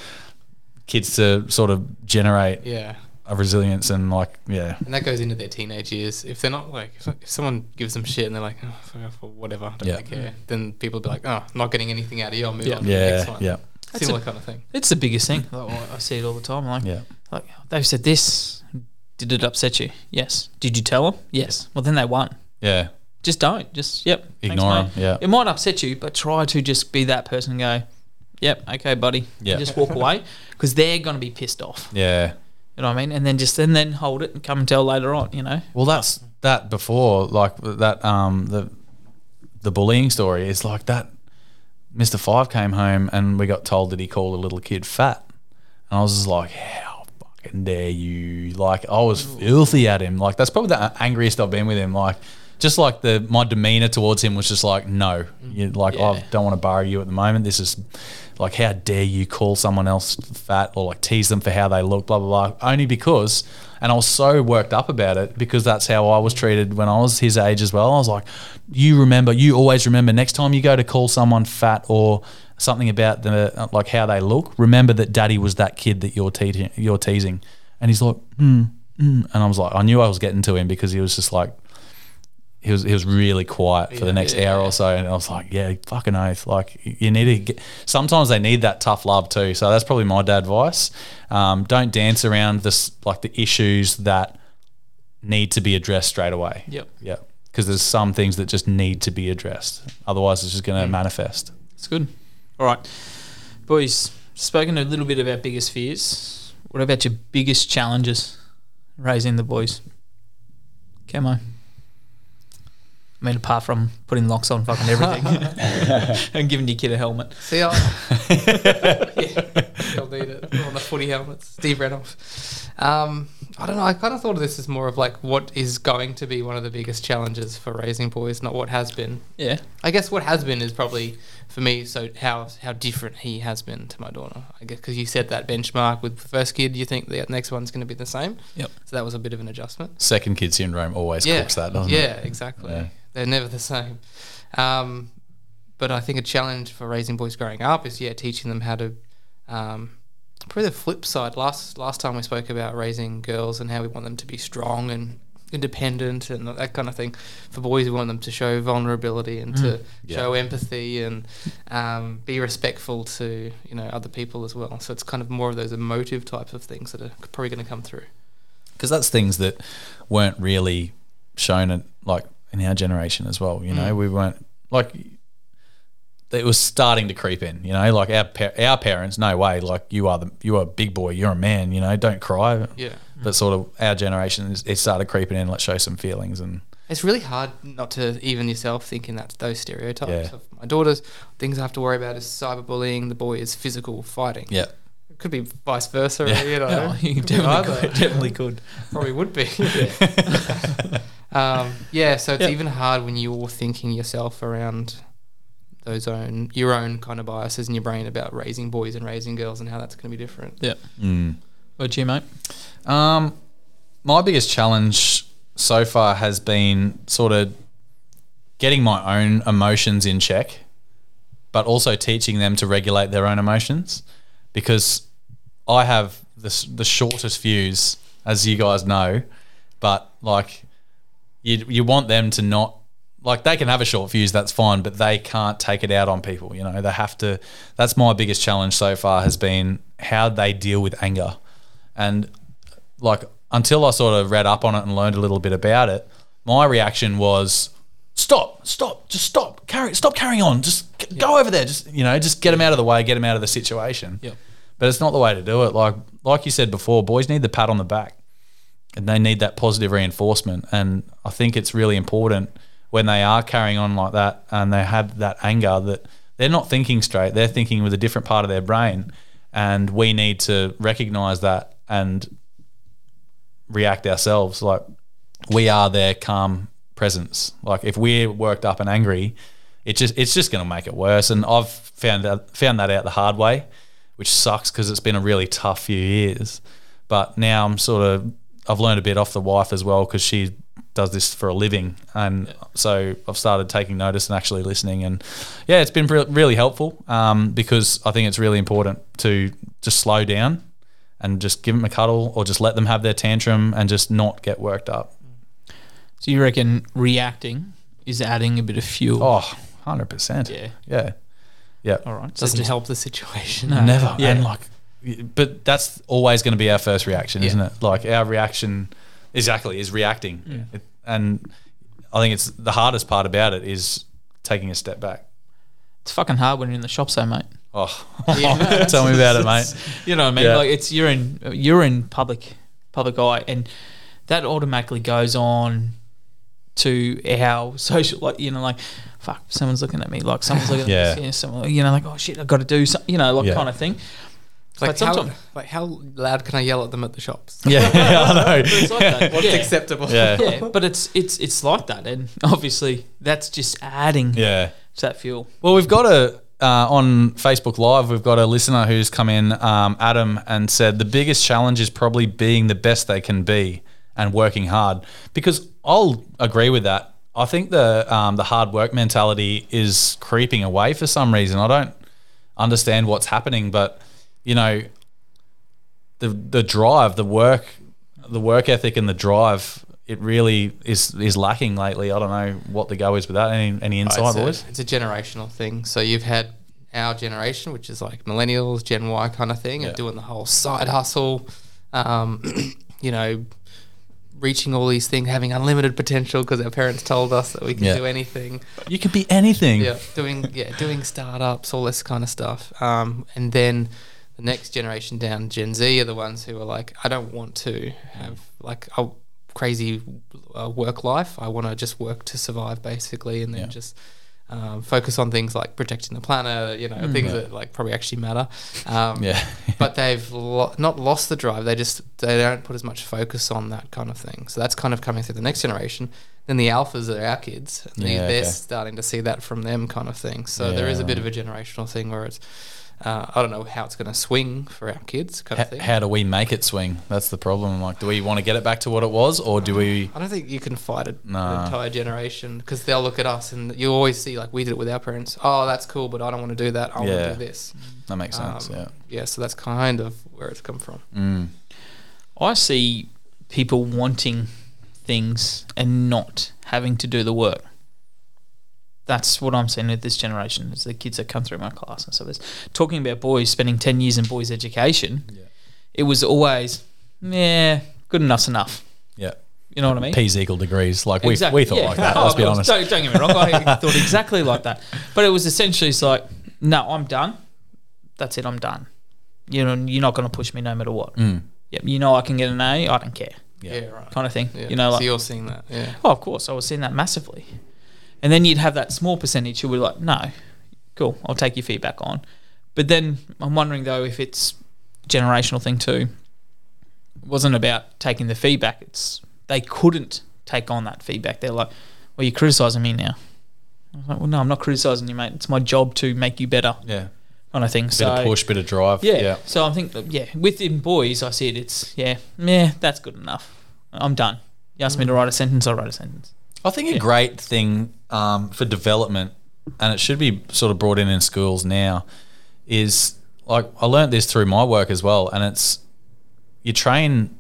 [SPEAKER 2] kids to sort of generate
[SPEAKER 3] Yeah.
[SPEAKER 2] a resilience and like yeah.
[SPEAKER 3] And that goes into their teenage years. If they're not like, if, if someone gives them shit and they're like, oh, fuck off, or whatever, I don't
[SPEAKER 2] Yeah.
[SPEAKER 3] really care, then people will be like, oh, I'm not getting anything out of you, I'll move
[SPEAKER 4] Yeah.
[SPEAKER 3] on to the
[SPEAKER 2] Yeah,
[SPEAKER 3] next one.
[SPEAKER 2] yeah,
[SPEAKER 4] That's
[SPEAKER 3] Similar
[SPEAKER 4] a-
[SPEAKER 3] kind of thing.
[SPEAKER 4] It's the biggest thing. Like, I I see it all the time. Like,
[SPEAKER 2] yeah.
[SPEAKER 4] like they've said this. Did it upset you? Yes. Did you tell them? Yes. Well, then they won.
[SPEAKER 2] Yeah.
[SPEAKER 4] Just don't. Just yep. thanks,
[SPEAKER 2] Ignore 'em,
[SPEAKER 4] mate.
[SPEAKER 2] yeah.
[SPEAKER 4] It might upset you, but try to just be that person and go, "Yep, okay, buddy."
[SPEAKER 2] Yeah.
[SPEAKER 4] Just walk away because they're gonna be pissed off.
[SPEAKER 2] Yeah.
[SPEAKER 4] You know what I mean? And then just and then hold it and come and tell later on. You know.
[SPEAKER 2] Well, that's that before, like that. Um, the the bullying story is like that. Mister Five came home and we got told that he called a little kid fat, and I was just like, how fucking dare you? Like I was filthy at him. Like that's probably the angriest I've been with him. Like just like the my demeanor towards him was just like, no, you like
[SPEAKER 4] Yeah.
[SPEAKER 2] I don't want to borrow you at the moment. This is like, how dare you call someone else fat or like tease them for how they look, blah blah blah. Only because, and I was so worked up about it because that's how I was treated when I was his age as well. I was like, you remember, you always remember. Next time you go to call someone fat or something about the like how they look, remember that Daddy was that kid that you're teasing. You're teasing, and he's like, hmm. mm. and I was like, I knew I was getting to him because he was just like he was he was really quiet for the next
[SPEAKER 3] Yeah.
[SPEAKER 2] hour or so, and I was like, yeah, fucking oath. Like you need to get. Sometimes they need that tough love too. So that's probably my dad advice. Um, don't dance around this like the issues that need to be addressed straight away.
[SPEAKER 4] Yep.
[SPEAKER 2] Yeah, because there's some things that just need to be addressed. Otherwise, it's just going to manifest.
[SPEAKER 4] It's good. All right, boys. Spoken a little bit about biggest fears. What about your biggest challenges raising the boys? Camo. I mean, apart from putting locks on fucking everything and giving your kid a helmet.
[SPEAKER 3] See, I, yeah, they'll need it on the footy helmets. Steve Reynolds. Um, I don't know. I kind of thought of this as more of like what is going to be one of the biggest challenges for raising boys, not what has been.
[SPEAKER 4] Yeah.
[SPEAKER 3] I guess what has been is probably for me. So how how different he has been to my daughter. I guess because you set that benchmark with the first kid, you think the next one's going to be the same.
[SPEAKER 4] Yep.
[SPEAKER 3] So that was a bit of an adjustment.
[SPEAKER 2] Second kid syndrome always
[SPEAKER 3] yeah,
[SPEAKER 2] cooks that, doesn't
[SPEAKER 3] yeah,
[SPEAKER 2] it?
[SPEAKER 3] exactly.
[SPEAKER 2] Yeah.
[SPEAKER 3] They're never the same. Um, but I think a challenge for raising boys growing up is yeah, teaching them how to. Um, probably the flip side. Last last time we spoke about raising girls and how we want them to be strong and independent and that kind of thing. For boys, we want them to show vulnerability and to
[SPEAKER 2] Yeah.
[SPEAKER 3] show empathy and um, be respectful to you know other people as well. So it's kind of more of those emotive types of things that are probably going to come through.
[SPEAKER 2] because that's things that weren't really shown in, like in our generation as well. You know,
[SPEAKER 3] Mm.
[SPEAKER 2] we weren't like it was starting to creep in. You know, like our our parents, no way. Like you are the you are a big boy. You're a man. You know, don't cry.
[SPEAKER 3] Yeah.
[SPEAKER 2] But sort of our generation, it started creeping in. Let's show some feelings and
[SPEAKER 3] It's really hard not to even yourself thinking that those stereotypes.
[SPEAKER 2] Yeah.
[SPEAKER 3] Of my daughter's things I have to worry about is cyberbullying. The boy is physical fighting.
[SPEAKER 2] yeah,
[SPEAKER 3] It could be vice versa.
[SPEAKER 2] Yeah.
[SPEAKER 3] You know,
[SPEAKER 4] No, you definitely could. Definitely could.
[SPEAKER 3] Probably would be. um, yeah. So it's
[SPEAKER 4] Yep.
[SPEAKER 3] even hard when you're thinking yourself around those own your own kind of biases in your brain about raising boys and raising girls and how that's going to be different.
[SPEAKER 4] Yeah.
[SPEAKER 2] mm.
[SPEAKER 4] What you, mate?
[SPEAKER 2] Um, my biggest challenge so far has been sort of getting my own emotions in check, but also teaching them to regulate their own emotions because I have the, the shortest fuse, as you guys know, but like you, you want them to not like they can have a short fuse that's fine but they can't take it out on people you know they have to that's my biggest challenge so far has been how they deal with anger and like until I sort of read up on it and learned a little bit about it, my reaction was stop, stop, just stop, carry, stop carrying on, just g- go over there, just you know, just get them out of the way, get them out of the situation.
[SPEAKER 4] Yep.
[SPEAKER 2] But it's not the way to do it. Like like you said before, boys need the pat on the back. They need that positive reinforcement. And I think it's really important when they are carrying on like that and they have that anger that they're not thinking straight. They're thinking with a different part of their brain, and we need to recognize that and react ourselves. Like we are their calm presence. Like if we're worked up and angry, it just it's just going to make it worse. And I've found that found that out the hard way, which sucks because it's been a really tough few years. But now I'm sort of I've learned a bit off the wife as well because she does this for a living, and so I've started taking notice and actually listening. And yeah, it's been re- really helpful um, because I think it's really important to just slow down and just give them a cuddle or just let them have their tantrum and just not get worked up.
[SPEAKER 4] So you reckon reacting is adding a bit of fuel?
[SPEAKER 2] Oh, 100%.
[SPEAKER 4] Yeah.
[SPEAKER 2] Yeah. Yeah.
[SPEAKER 4] All right. So
[SPEAKER 3] Doesn't help the situation.
[SPEAKER 4] No.
[SPEAKER 2] Never.
[SPEAKER 4] Yeah.
[SPEAKER 2] And like, but that's always going to be our first reaction,
[SPEAKER 3] Yeah.
[SPEAKER 2] isn't it? Like our reaction, exactly, is reacting. It- and I think it's the hardest part about it is taking a step back.
[SPEAKER 4] it's fucking hard when you're in the shop, so mate.
[SPEAKER 2] Oh, yeah. tell me about it, mate.
[SPEAKER 4] You know what I mean?
[SPEAKER 2] Yeah.
[SPEAKER 4] Like it's you're in you're in public public eye, and that automatically goes on to our social. Like you know, like fuck, someone's looking at me. Like someone's looking
[SPEAKER 2] Yeah.
[SPEAKER 4] at me. Yeah, someone, you know, like oh shit, I've got to do something. You know, like
[SPEAKER 2] Yeah.
[SPEAKER 4] kind of thing.
[SPEAKER 3] Like
[SPEAKER 4] But
[SPEAKER 3] how, like how loud can I yell at them at the shops?
[SPEAKER 2] Yeah, I know.
[SPEAKER 4] It's like that.
[SPEAKER 3] What's
[SPEAKER 4] yeah.
[SPEAKER 3] acceptable?
[SPEAKER 2] Yeah.
[SPEAKER 4] yeah, but it's it's it's like that, and obviously that's just adding
[SPEAKER 2] Yeah.
[SPEAKER 4] to that fuel.
[SPEAKER 2] Well, we've got a uh, on Facebook Live. We've got a listener who's come in, um, Adam, and said the biggest challenge is probably being the best they can be and working hard. Because I'll agree with that. I think the um, the hard work mentality is creeping away for some reason. I don't understand what's happening, but you know, the the drive, the work, the work ethic, and the drive. It really is is lacking lately. I don't know what the go is with that. Any any insight,
[SPEAKER 3] it's,
[SPEAKER 2] boys?
[SPEAKER 3] a, it's a generational thing. So you've had our generation, which is like millennials, Gen Y kind of thing,
[SPEAKER 2] Yeah.
[SPEAKER 3] and doing the whole side hustle, um, you know, reaching all these things, having unlimited potential because our parents told us that we can
[SPEAKER 2] Yeah.
[SPEAKER 3] do anything.
[SPEAKER 2] You could be anything.
[SPEAKER 3] Yeah, doing yeah, doing startups, all this kind of stuff. Um, and then the next generation down, Gen Z, are the ones who are like, I don't want to have like a crazy uh, work life. I want to just work to survive, basically, and then
[SPEAKER 2] Yeah.
[SPEAKER 3] just. Um, focus on things like protecting the planet, you know, things that like probably actually matter. Um,
[SPEAKER 2] Yeah.
[SPEAKER 3] but they've lo- not lost the drive. They just they don't put as much focus on that kind of thing. So that's kind of coming through the next generation. Then the alphas are our kids, and they,
[SPEAKER 2] Yeah,
[SPEAKER 3] they're
[SPEAKER 2] okay.
[SPEAKER 3] starting to see that from them, kind of thing. So there is a
[SPEAKER 2] Yeah,
[SPEAKER 3] bit of a generational thing where it's uh, I don't know how it's going to swing for our kids, kind of
[SPEAKER 2] H- how do we make it swing? That's the problem. Like, do we want to get it back to what it was, or do we?
[SPEAKER 3] I don't think you can fight it,
[SPEAKER 2] Nah.
[SPEAKER 3] an entire generation because they'll look at us and you always see like we did it with our parents. Oh, that's cool, but I don't want to do that. I want to do this.
[SPEAKER 2] That makes sense.
[SPEAKER 3] Um,
[SPEAKER 2] yeah.
[SPEAKER 3] Yeah, so that's kind of where it's come from.
[SPEAKER 2] Mm.
[SPEAKER 4] I see people wanting things and not having to do the work. That's what I'm seeing with this generation. Is the kids that come through my class and stuff. Is talking about boys spending ten years in boys' education. It was always, yeah, good enough's enough.
[SPEAKER 2] Yeah.
[SPEAKER 4] You know what I mean?
[SPEAKER 2] P's equal degrees. Like we,
[SPEAKER 4] Exactly,
[SPEAKER 2] we thought
[SPEAKER 4] yeah.
[SPEAKER 2] like that.
[SPEAKER 4] Oh,
[SPEAKER 2] let's be honest.
[SPEAKER 4] Don't, don't get me wrong. I thought exactly like that. But it was essentially it's like, no, I'm done. That's it. I'm done. You know, you're not going to push me no matter what.
[SPEAKER 2] Mm.
[SPEAKER 4] Yep. You know, I can get an A. I don't care.
[SPEAKER 3] Yeah, right.
[SPEAKER 4] Kind of thing.
[SPEAKER 3] Yeah.
[SPEAKER 4] You know, like
[SPEAKER 3] so you're seeing that. Yeah.
[SPEAKER 4] Oh, of course, I was seeing that massively. And then you'd have that small percentage who were like, no, cool, I'll take your feedback on. But then I'm wondering though if it's generational thing too. It wasn't about taking the feedback. It's they couldn't take on that feedback. They're like, well, you're criticizing me now. I was like, well, no, I'm not criticizing you, mate. It's my job to make you better,
[SPEAKER 2] Yeah.
[SPEAKER 4] kind of thing.
[SPEAKER 2] Bit
[SPEAKER 4] so
[SPEAKER 2] of push, bit of drive.
[SPEAKER 4] yeah.
[SPEAKER 2] Yeah.
[SPEAKER 4] So I think, that, yeah, within boys, I see it. It's yeah, yeah, that's good enough. I'm done. You ask me to mm. write a sentence, I'll write a sentence.
[SPEAKER 2] I think a great thing um, for development, and it should be sort of brought in in schools now, is like I learned this through my work as well, and it's you train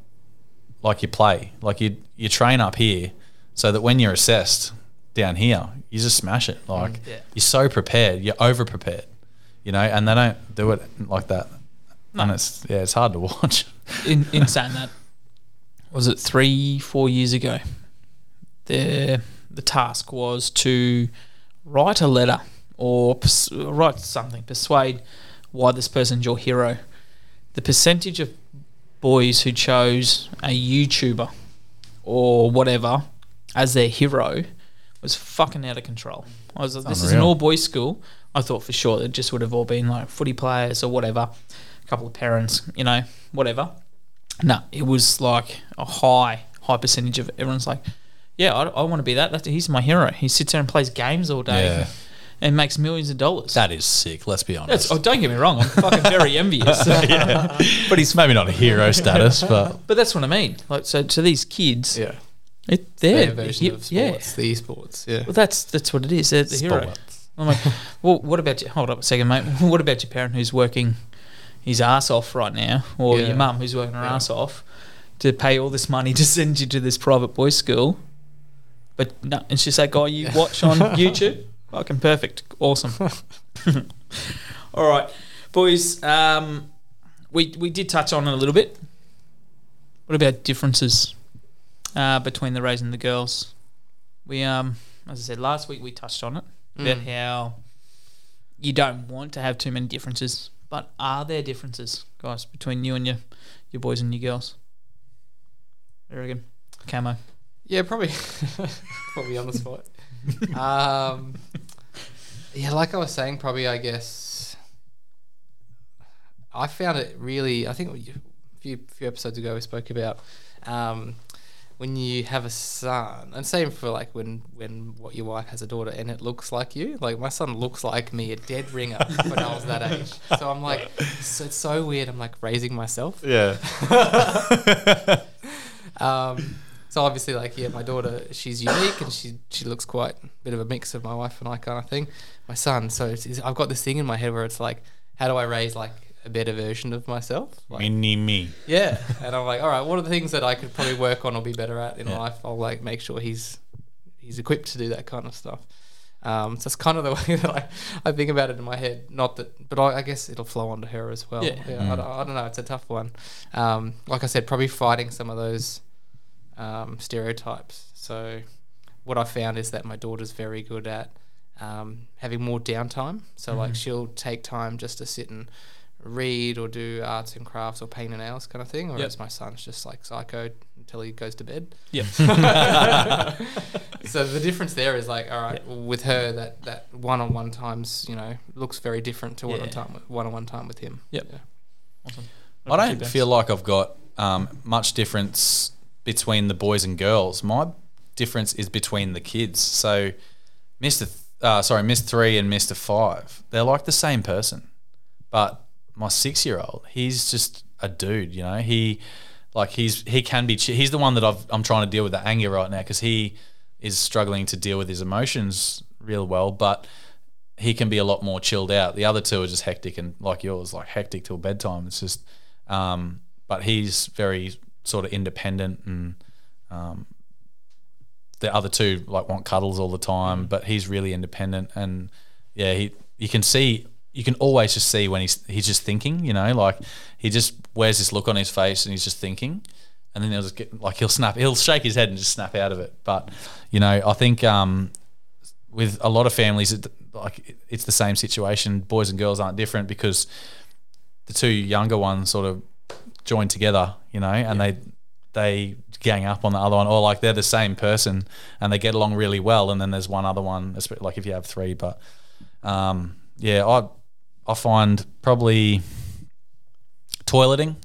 [SPEAKER 2] like you play, like you you train up here, so that when you're assessed down here, you just smash it. Like
[SPEAKER 4] Yeah.
[SPEAKER 2] you're so prepared, you're over prepared, you know, and they don't do it like that, and it's yeah, it's hard to watch.
[SPEAKER 4] in, in saying that, was it three, four years ago? The the task was to write a letter or pers- write something, persuade why this person's your hero. The percentage of boys who chose a YouTuber or whatever as their hero was fucking out of control. I was like, this is an all boys school. I thought for sure it just would have all been like footy players or whatever, a couple of parents, you know, whatever. No, it was like a high, high percentage of everyone's like, yeah, I, I want to be that. That's, he's my hero. He sits there and plays games all day
[SPEAKER 2] Yeah.
[SPEAKER 4] and makes millions of dollars.
[SPEAKER 2] That is sick. Let's be honest.
[SPEAKER 4] That's, oh, don't get me wrong. I'm fucking very envious.
[SPEAKER 2] but he's maybe not a hero status, but
[SPEAKER 4] But that's what I mean. Like, so to these kids,
[SPEAKER 3] Yeah.
[SPEAKER 4] it, they're
[SPEAKER 3] Their version
[SPEAKER 4] yeah,
[SPEAKER 3] of
[SPEAKER 4] yeah.
[SPEAKER 3] sports, the esports. Yeah.
[SPEAKER 4] Well, that's that's what it is. They're the hero. I'm like, well, what about you? Hold up a second, mate. What about your parent who's working his ass off right now, or
[SPEAKER 3] Yeah.
[SPEAKER 4] your mum who's working her
[SPEAKER 3] Yeah.
[SPEAKER 4] ass off to pay all this money to send you to this private boys' school? But no, it's just that guy you watch on YouTube. Fucking perfect, awesome. all right, boys. Um, we we did touch on it a little bit. What about differences uh, between the Rays and the girls? We um, as I said last week, we touched on it about
[SPEAKER 3] Mm.
[SPEAKER 4] how you don't want to have too many differences, but are there differences, guys, between you and your your boys and your girls? There again, camo.
[SPEAKER 3] Yeah, probably. probably on the spot. um, yeah, like I was saying, probably I guess I found it really. I think a few few episodes ago we spoke about um, when you have a son, and same for like when when what your wife has a daughter and it looks like you. Like my son looks like me, a dead ringer when I was that age. So I'm like, so it's so weird. I'm like raising myself.
[SPEAKER 2] yeah.
[SPEAKER 3] Um, so obviously, like, yeah, my daughter, she's unique and she she looks quite a bit of a mix of my wife and I kind of thing. My son, so I've got this thing in my head where it's like, how do I raise like a better version of myself? Like,
[SPEAKER 2] Mini me.
[SPEAKER 3] yeah, and I'm like, all right, what are the things that I could probably work on or be better at in
[SPEAKER 2] Yeah.
[SPEAKER 3] life? I'll like make sure he's he's equipped to do that kind of stuff. Um, so it's kind of the way that I, I think about it in my head. Not that, but I, I guess it'll flow onto her as well.
[SPEAKER 4] Yeah.
[SPEAKER 3] I, don't, I don't know. It's a tough one. Um, like I said, probably fighting some of those um, stereotypes. So what I found is that my daughter's very good at um, having more downtime. So like she'll take time just to sit and read or do arts and crafts or paint and nails kind of thing. Whereas my son's just like psycho until he goes to bed.
[SPEAKER 4] Yep.
[SPEAKER 3] so the difference there is like, all right, with her that that one on one times, you know, looks very different to one on
[SPEAKER 4] Yeah.
[SPEAKER 3] time one on one time with him.
[SPEAKER 4] Yep.
[SPEAKER 3] Yeah.
[SPEAKER 4] Awesome.
[SPEAKER 2] I don't feel like I've got um, much difference between the boys and girls. My difference is between the kids. So, Mister, uh, sorry, Miss Three and Mister Five, they're like the same person, but my six-year-old, he's just a dude. You know, he like he's he can be. He's the one that I've, I'm trying to deal with the anger right now because he is struggling to deal with his emotions real well, but he can be a lot more chilled out. The other two are just hectic and like yours, like hectic till bedtime. It's just, um, but he's very sort of independent and um, the other two like want cuddles all the time, but he's really independent and yeah, he you can see you can always just see when he's he's just thinking, you know, like he just wears this look on his face and he's just thinking. And then he'll just get like he'll snap, he'll shake his head and just snap out of it. But you know, I think um, with a lot of families, it, like it's the same situation. Boys and girls aren't different because the two younger ones sort of join together, you know, and they they gang up on the other one, or like they're the same person and they get along really well. And then there's one other one, like if you have three. But um, yeah, I I find probably toileting.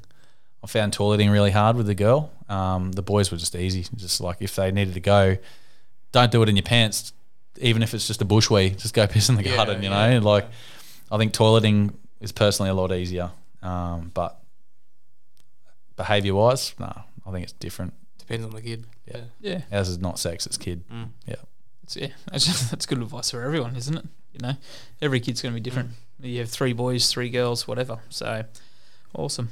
[SPEAKER 2] I found toileting really hard with the girl. Um, the boys were just easy, just like if they needed to go, don't do it in your pants, even if it's just a bush wee, just go piss in the
[SPEAKER 3] Yeah,
[SPEAKER 2] garden, you
[SPEAKER 3] yeah,
[SPEAKER 2] know. Like I think toileting is personally a lot easier, um, but behavior wise, no, I think it's different.
[SPEAKER 3] Depends on the kid.
[SPEAKER 2] Yeah.
[SPEAKER 4] Yeah,
[SPEAKER 2] Ours is not sex, it's kid.
[SPEAKER 3] Mm.
[SPEAKER 2] Yeah.
[SPEAKER 4] it's, yeah. That's, just, that's good advice for everyone, isn't it? You know, every kid's going to be different. You have three boys, three girls, whatever. So, awesome.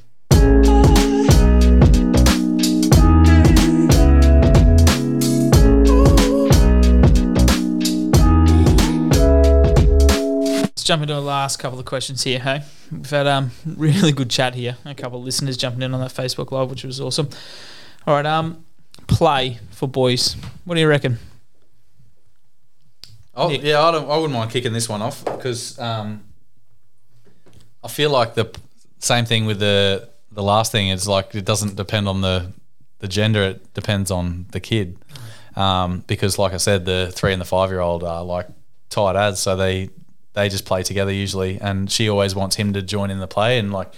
[SPEAKER 4] Jump into the last couple of questions here. Hey, we've had um really good chat here. A couple of listeners jumping in on that Facebook live, which was awesome. All right, um, play for boys. What do you reckon?
[SPEAKER 2] Oh
[SPEAKER 4] Nick.
[SPEAKER 2] yeah, I don't. I wouldn't mind kicking this one off because um, I feel like the same thing with the the last thing. It's like it doesn't depend on the the gender it depends on the kid, um, because like I said, the three and the five year old are like tight as, so they they just play together usually, and she always wants him to join in the play and like.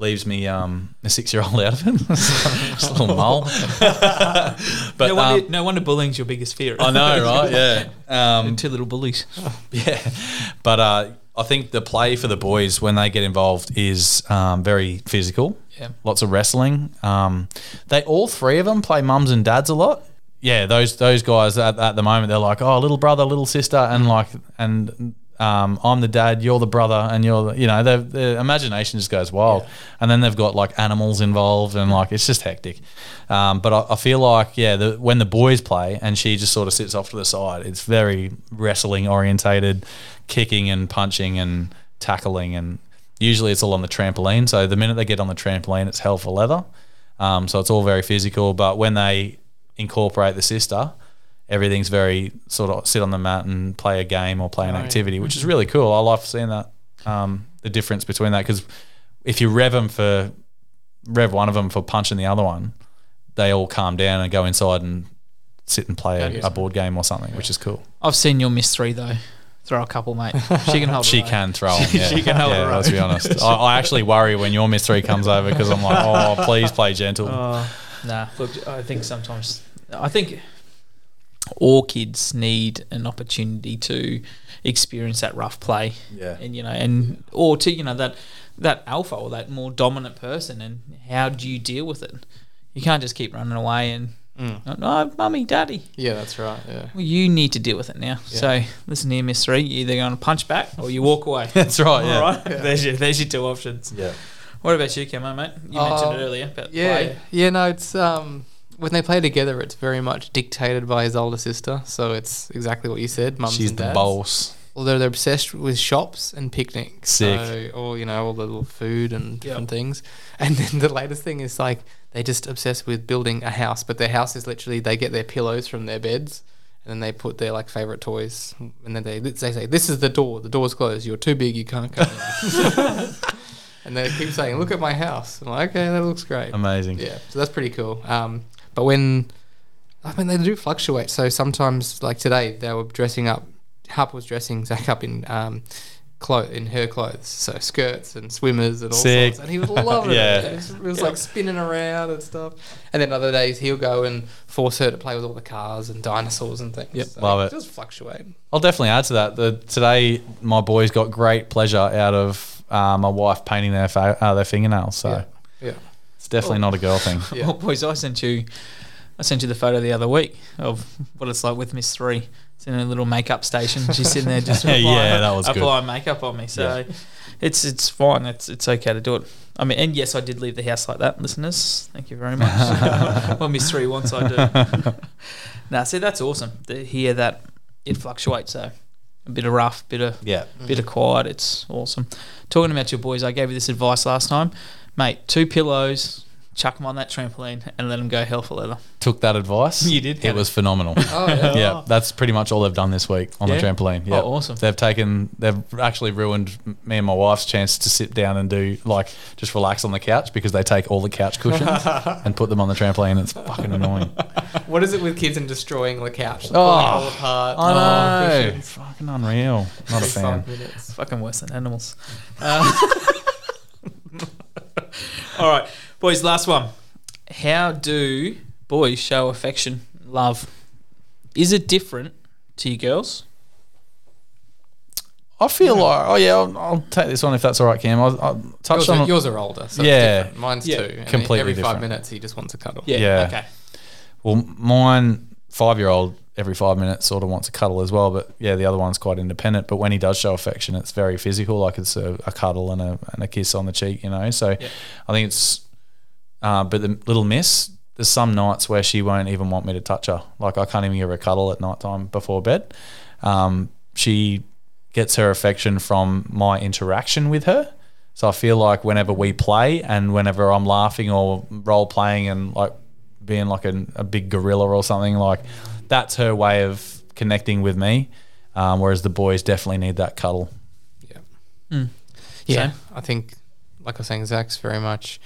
[SPEAKER 2] Leaves me um, a six year old out of it. just a little mole. but
[SPEAKER 4] no, wonder,
[SPEAKER 2] um,
[SPEAKER 4] no wonder bullying's your biggest fear.
[SPEAKER 2] I know, right? Yeah. Um,
[SPEAKER 4] Two little bullies.
[SPEAKER 2] yeah, but uh, I think the play for the boys when they get involved is um, very physical.
[SPEAKER 4] Yeah.
[SPEAKER 2] lots of wrestling. Um, they all three of them play mums and dads a lot. Yeah, those those guys at, at the moment they're like, oh, little brother, little sister, and like and. Um, I'm the dad, you're the brother, and you're, the, you know, their, imagination just goes wild. And then they've got like animals involved, and like it's just hectic. Um, but I, I feel like, yeah, the, when the boys play and she just sort of sits off to the side, it's very wrestling orientated, kicking and punching and tackling, and usually it's all on the trampoline. So the minute they get on the trampoline, it's hell for leather. Um, so it's all very physical. But when they incorporate the sister, everything's very sort of sit on the mat and play a game or play an
[SPEAKER 3] Right.
[SPEAKER 2] activity, which is really cool. I love seeing that um, the difference between that because if you rev them for rev one of them for punching the other one, they all calm down and go inside and sit and play a, a board game or something, which is cool.
[SPEAKER 4] I've seen your miss three though. Throw a couple, mate. She can hold.
[SPEAKER 2] She
[SPEAKER 4] her own.
[SPEAKER 2] can throw 'em, Yeah.
[SPEAKER 4] She can hold
[SPEAKER 2] yeah,
[SPEAKER 4] her
[SPEAKER 2] let's be honest. I, I actually worry when your Miss Three comes over because I'm like, oh, please play gentle.
[SPEAKER 4] Nah, look, I think sometimes I think all kids need an opportunity to experience that rough play.
[SPEAKER 2] Yeah.
[SPEAKER 4] And you know, and or to, you know, that that alpha or that more dominant person and how do you deal with it? You can't just keep running away and
[SPEAKER 3] Mm.
[SPEAKER 4] no, mummy, daddy.
[SPEAKER 3] Yeah, that's right. Yeah.
[SPEAKER 4] Well, you need to deal with it now. So listen here, Miss Three. You're either going to punch back or you walk away.
[SPEAKER 2] That's right. Yeah.
[SPEAKER 4] All right. There's your there's your two options.
[SPEAKER 2] Yeah.
[SPEAKER 4] What about you, Camo, mate? You mentioned it earlier about
[SPEAKER 3] Yeah,
[SPEAKER 4] play.
[SPEAKER 3] yeah. No, it's um when they play together, it's very much dictated by his older sister. So it's exactly what you said. Mums
[SPEAKER 2] She's
[SPEAKER 3] and
[SPEAKER 2] the
[SPEAKER 3] dads.
[SPEAKER 2] boss.
[SPEAKER 3] Although they're obsessed with shops and picnics,
[SPEAKER 2] Sick.
[SPEAKER 3] So, or you know all the little food and different things. And then the latest thing is like they just obsessed with building a house, but their house is literally they get their pillows from their beds. And then they put their like favorite toys, and then they they say, "This is the door. The door's closed. You're too big. You can't come in." and they keep saying, "Look at my house." I'm like, "Okay, that looks great."
[SPEAKER 2] Amazing.
[SPEAKER 3] Yeah, so that's pretty cool. Um, but when I mean they do fluctuate. So sometimes, like today, they were dressing up. Harper was dressing Zach up in um, clo- in her clothes, so skirts and swimmers and all
[SPEAKER 2] Sick.
[SPEAKER 3] sorts. And he was loving
[SPEAKER 2] Yeah.
[SPEAKER 3] it. It was, it was like spinning around and stuff. And then other days he'll go and force her to play with all the cars and dinosaurs and things.
[SPEAKER 2] Yep.
[SPEAKER 3] So
[SPEAKER 2] Love it.
[SPEAKER 3] Just fluctuate.
[SPEAKER 2] I'll definitely add to that. The, today, my boys got great pleasure out of uh, my wife painting their fa- uh, their fingernails. So
[SPEAKER 3] Yeah. Yeah.
[SPEAKER 2] It's definitely not a girl thing.
[SPEAKER 3] Yeah.
[SPEAKER 4] Well, boys, I sent you, I sent you the photo the other week of what it's like with Miss Three. It's in a little makeup station. She's sitting there just
[SPEAKER 2] Yeah,
[SPEAKER 4] applying,
[SPEAKER 2] that was good.
[SPEAKER 4] applying makeup on me. So it's it's fine. It's it's okay to do it. I mean, and yes, I did leave the house like that, listeners. Thank you very much. well, Miss Three wants I do. now, see, that's awesome to hear that it fluctuates. So a bit of rough, bit of
[SPEAKER 2] Yeah.
[SPEAKER 4] bit of quiet. It's awesome. Talking about your boys, I gave you this advice last time, mate. Two pillows, chuck them on that trampoline, and let them go hell for leather.
[SPEAKER 2] Took that advice.
[SPEAKER 4] You did,
[SPEAKER 2] It
[SPEAKER 4] had
[SPEAKER 2] was phenomenal.
[SPEAKER 3] Oh, yeah.
[SPEAKER 2] yeah, that's pretty much all they've done this week on
[SPEAKER 4] Yeah?
[SPEAKER 2] the trampoline. Yeah,
[SPEAKER 4] Oh, awesome.
[SPEAKER 2] They've taken, they've actually ruined me and my wife's chance to sit down and do like just relax on the couch because they take all the couch cushions and put them on the trampoline. It's fucking annoying.
[SPEAKER 3] What is it with kids and destroying the couch?
[SPEAKER 2] Oh,
[SPEAKER 3] Pulling all apart.
[SPEAKER 2] I know,
[SPEAKER 3] Oh,
[SPEAKER 2] fucking unreal. Not a fan.
[SPEAKER 3] five minutes.
[SPEAKER 4] Fucking worse than animals. Uh, all right, boys. Last one. How do boys show affection, love? Is it different to you girls?
[SPEAKER 2] I feel like, oh yeah, I'll, I'll take this one if that's all right, Cam. I'll, I'll touch
[SPEAKER 3] Yours
[SPEAKER 2] on
[SPEAKER 3] are, yours are older, so
[SPEAKER 2] Yeah.
[SPEAKER 3] it's. Mine's
[SPEAKER 4] Yeah,
[SPEAKER 3] two. and
[SPEAKER 2] completely
[SPEAKER 3] every
[SPEAKER 2] different.
[SPEAKER 3] five minutes, he just wants a cuddle.
[SPEAKER 2] Yeah.
[SPEAKER 4] Okay.
[SPEAKER 2] Well, mine five year old every five minutes sort of wants a cuddle as well, but yeah, the other one's quite independent. But when he does show affection, it's very physical, like it's a, a cuddle and a and a kiss on the cheek, you know. So I think it's. Uh, but the little miss, there's some nights where she won't even want me to touch her. Like I can't even give her a cuddle at night time before bed. Um, she gets her affection from my interaction with her. So I feel like whenever we play and whenever I'm laughing or role playing and like being like a, a big gorilla or something, like that's her way of connecting with me. Um, whereas the boys definitely need that cuddle.
[SPEAKER 3] Yeah. Yeah.
[SPEAKER 4] Same.
[SPEAKER 3] I think, like I was saying, Zach's very much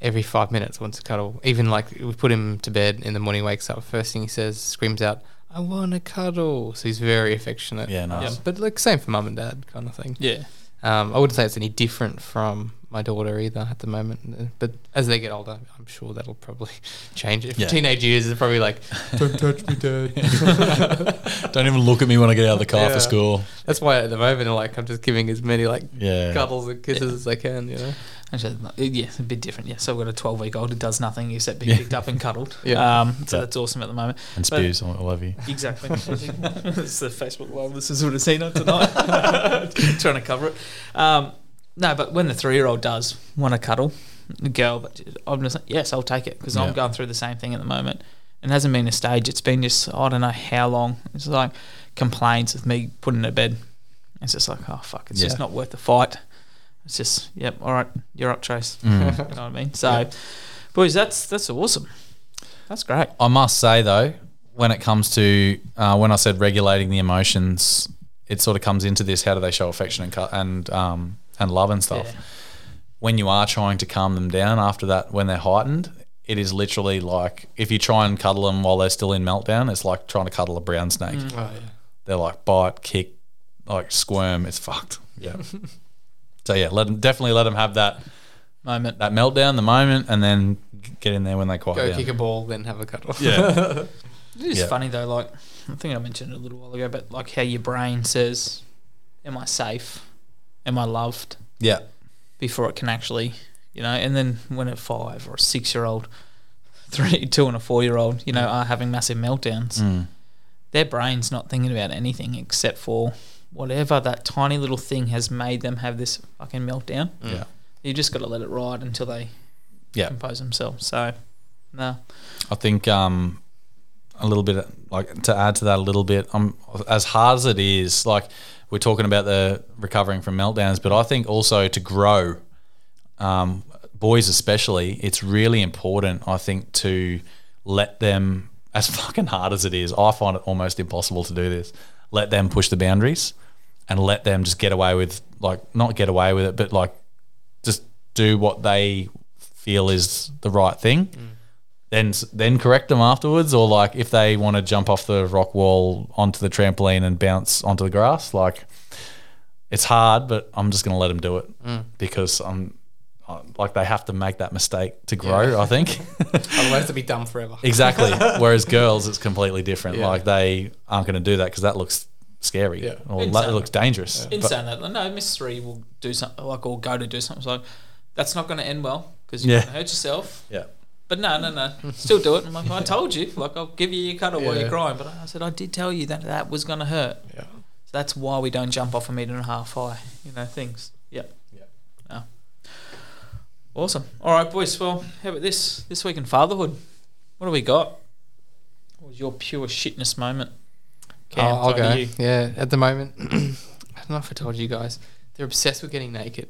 [SPEAKER 3] every five minutes wants a cuddle. Even like we put him to bed in the morning, wakes up, first thing he says, screams out, "I want a cuddle." So he's very affectionate.
[SPEAKER 2] Yeah, nice.
[SPEAKER 3] Um, but like same for mum and dad kind of thing.
[SPEAKER 4] Yeah.
[SPEAKER 3] Um, I wouldn't say it's any different from my daughter either at the moment. But as they get older, I'm sure that'll probably change. If
[SPEAKER 2] Yeah.
[SPEAKER 3] teenage years is probably like, don't touch me, dad.
[SPEAKER 2] Don't even look at me when I get out of the car
[SPEAKER 3] Yeah.
[SPEAKER 2] for school.
[SPEAKER 3] That's why at the moment, like I'm just giving as many like
[SPEAKER 2] Yeah.
[SPEAKER 3] cuddles and kisses as I can. You know.
[SPEAKER 4] Actually, yeah, it's a bit different. Yeah, so we've got a 12 week old who does nothing except be
[SPEAKER 2] Yeah.
[SPEAKER 4] picked up and cuddled.
[SPEAKER 3] Yeah.
[SPEAKER 4] Um, so
[SPEAKER 2] Yeah.
[SPEAKER 4] that's awesome at the moment.
[SPEAKER 2] And
[SPEAKER 4] But-
[SPEAKER 2] spews all all over you.
[SPEAKER 4] Exactly. it's the Facebook world. Live listeners would have seen it tonight. Trying to cover it. Um, no, but when the three year old does want to cuddle the girl, but I'm just like, yes, I'll take it because
[SPEAKER 2] Yeah.
[SPEAKER 4] I'm going through the same thing at the moment. It hasn't been a stage. It's been just I don't know how long. It's like complaints of me putting to bed. It's just like oh fuck, it's
[SPEAKER 2] Yeah.
[SPEAKER 4] just not worth the fight. It's just yep, all right, you're up, Trace.
[SPEAKER 2] Mm.
[SPEAKER 4] You know what I mean? So, boys, that's that's awesome. That's great.
[SPEAKER 2] I must say though, when it comes to uh, when I said regulating the emotions, it sort of comes into this: how do they show affection and and um, and love and stuff?
[SPEAKER 4] Yeah.
[SPEAKER 2] When you are trying to calm them down after that, when they're heightened, it is literally like if you try and cuddle them while they're still in meltdown, it's like trying to cuddle a brown snake. Mm.
[SPEAKER 3] Oh yeah.
[SPEAKER 2] They're like bite, kick, like squirm. It's fucked. Yeah. so yeah, let them definitely let them have that
[SPEAKER 4] Moment.
[SPEAKER 2] that meltdown, the moment, and then get in there when they quiet
[SPEAKER 3] Go
[SPEAKER 2] down.
[SPEAKER 3] kick a ball, then have a cuddle.
[SPEAKER 2] Yeah.
[SPEAKER 4] It is
[SPEAKER 2] Yeah.
[SPEAKER 4] funny though, like I think I mentioned it a little while ago, but like how your brain says, "Am I safe? Am I loved?"
[SPEAKER 2] yeah.
[SPEAKER 4] Before it can actually, you know, and then when a five or a six year old, three, two, and a four year old, you know, are having massive meltdowns,
[SPEAKER 2] Mm.
[SPEAKER 4] their brain's not thinking about anything except for whatever that tiny little thing has made them have this fucking meltdown.
[SPEAKER 2] Yeah.
[SPEAKER 4] You just got to let it ride until they
[SPEAKER 2] Yeah.
[SPEAKER 4] compose themselves. So, no,
[SPEAKER 2] I think um, a little bit like to add to that a little bit. Um, as hard as it is, like we're talking about the recovering from meltdowns, but I think also to grow, um, boys especially, it's really important. I think to let them, as fucking hard as it is, I find it almost impossible to do this. Let them push the boundaries, and let them just get away with like not get away with it, but like just do what they feel is the right thing then then correct them afterwards, or like if they want to jump off the rock wall onto the trampoline and bounce onto the grass, like it's hard, but I'm just gonna let them do it mm. because I'm like they have to make that mistake to grow.
[SPEAKER 3] Yeah.
[SPEAKER 2] I think
[SPEAKER 3] Otherwise, it'll be dumb forever.
[SPEAKER 2] exactly. Whereas girls, it's completely different.
[SPEAKER 3] Yeah.
[SPEAKER 2] Like they aren't gonna do that because that looks scary
[SPEAKER 3] Yeah.
[SPEAKER 2] or
[SPEAKER 4] In
[SPEAKER 2] that looks dangerous.
[SPEAKER 4] In
[SPEAKER 2] But-
[SPEAKER 4] saying that, no, Miss Three will do something like or go to do something. So that's not going to end well because you're
[SPEAKER 2] Yeah.
[SPEAKER 4] going to hurt yourself.
[SPEAKER 2] yeah,
[SPEAKER 4] But no, no, no, still do it. I'm like, I told you, like I'll give you your cuddle while
[SPEAKER 3] Yeah.
[SPEAKER 4] you're crying. But I said I did tell you that that was going to hurt.
[SPEAKER 3] Yeah.
[SPEAKER 4] So that's why we don't jump off a meter and a half high. You know things. Yep.
[SPEAKER 3] Yeah.
[SPEAKER 4] No. Awesome. All right, boys. Well, how about this? This week in fatherhood, what do we got? What was your pure shitness moment? Cam, oh,
[SPEAKER 3] I'll, I'll
[SPEAKER 4] over
[SPEAKER 3] go.
[SPEAKER 4] to you.
[SPEAKER 3] Yeah, at the moment, I don't know if I told you guys, they're obsessed with getting naked.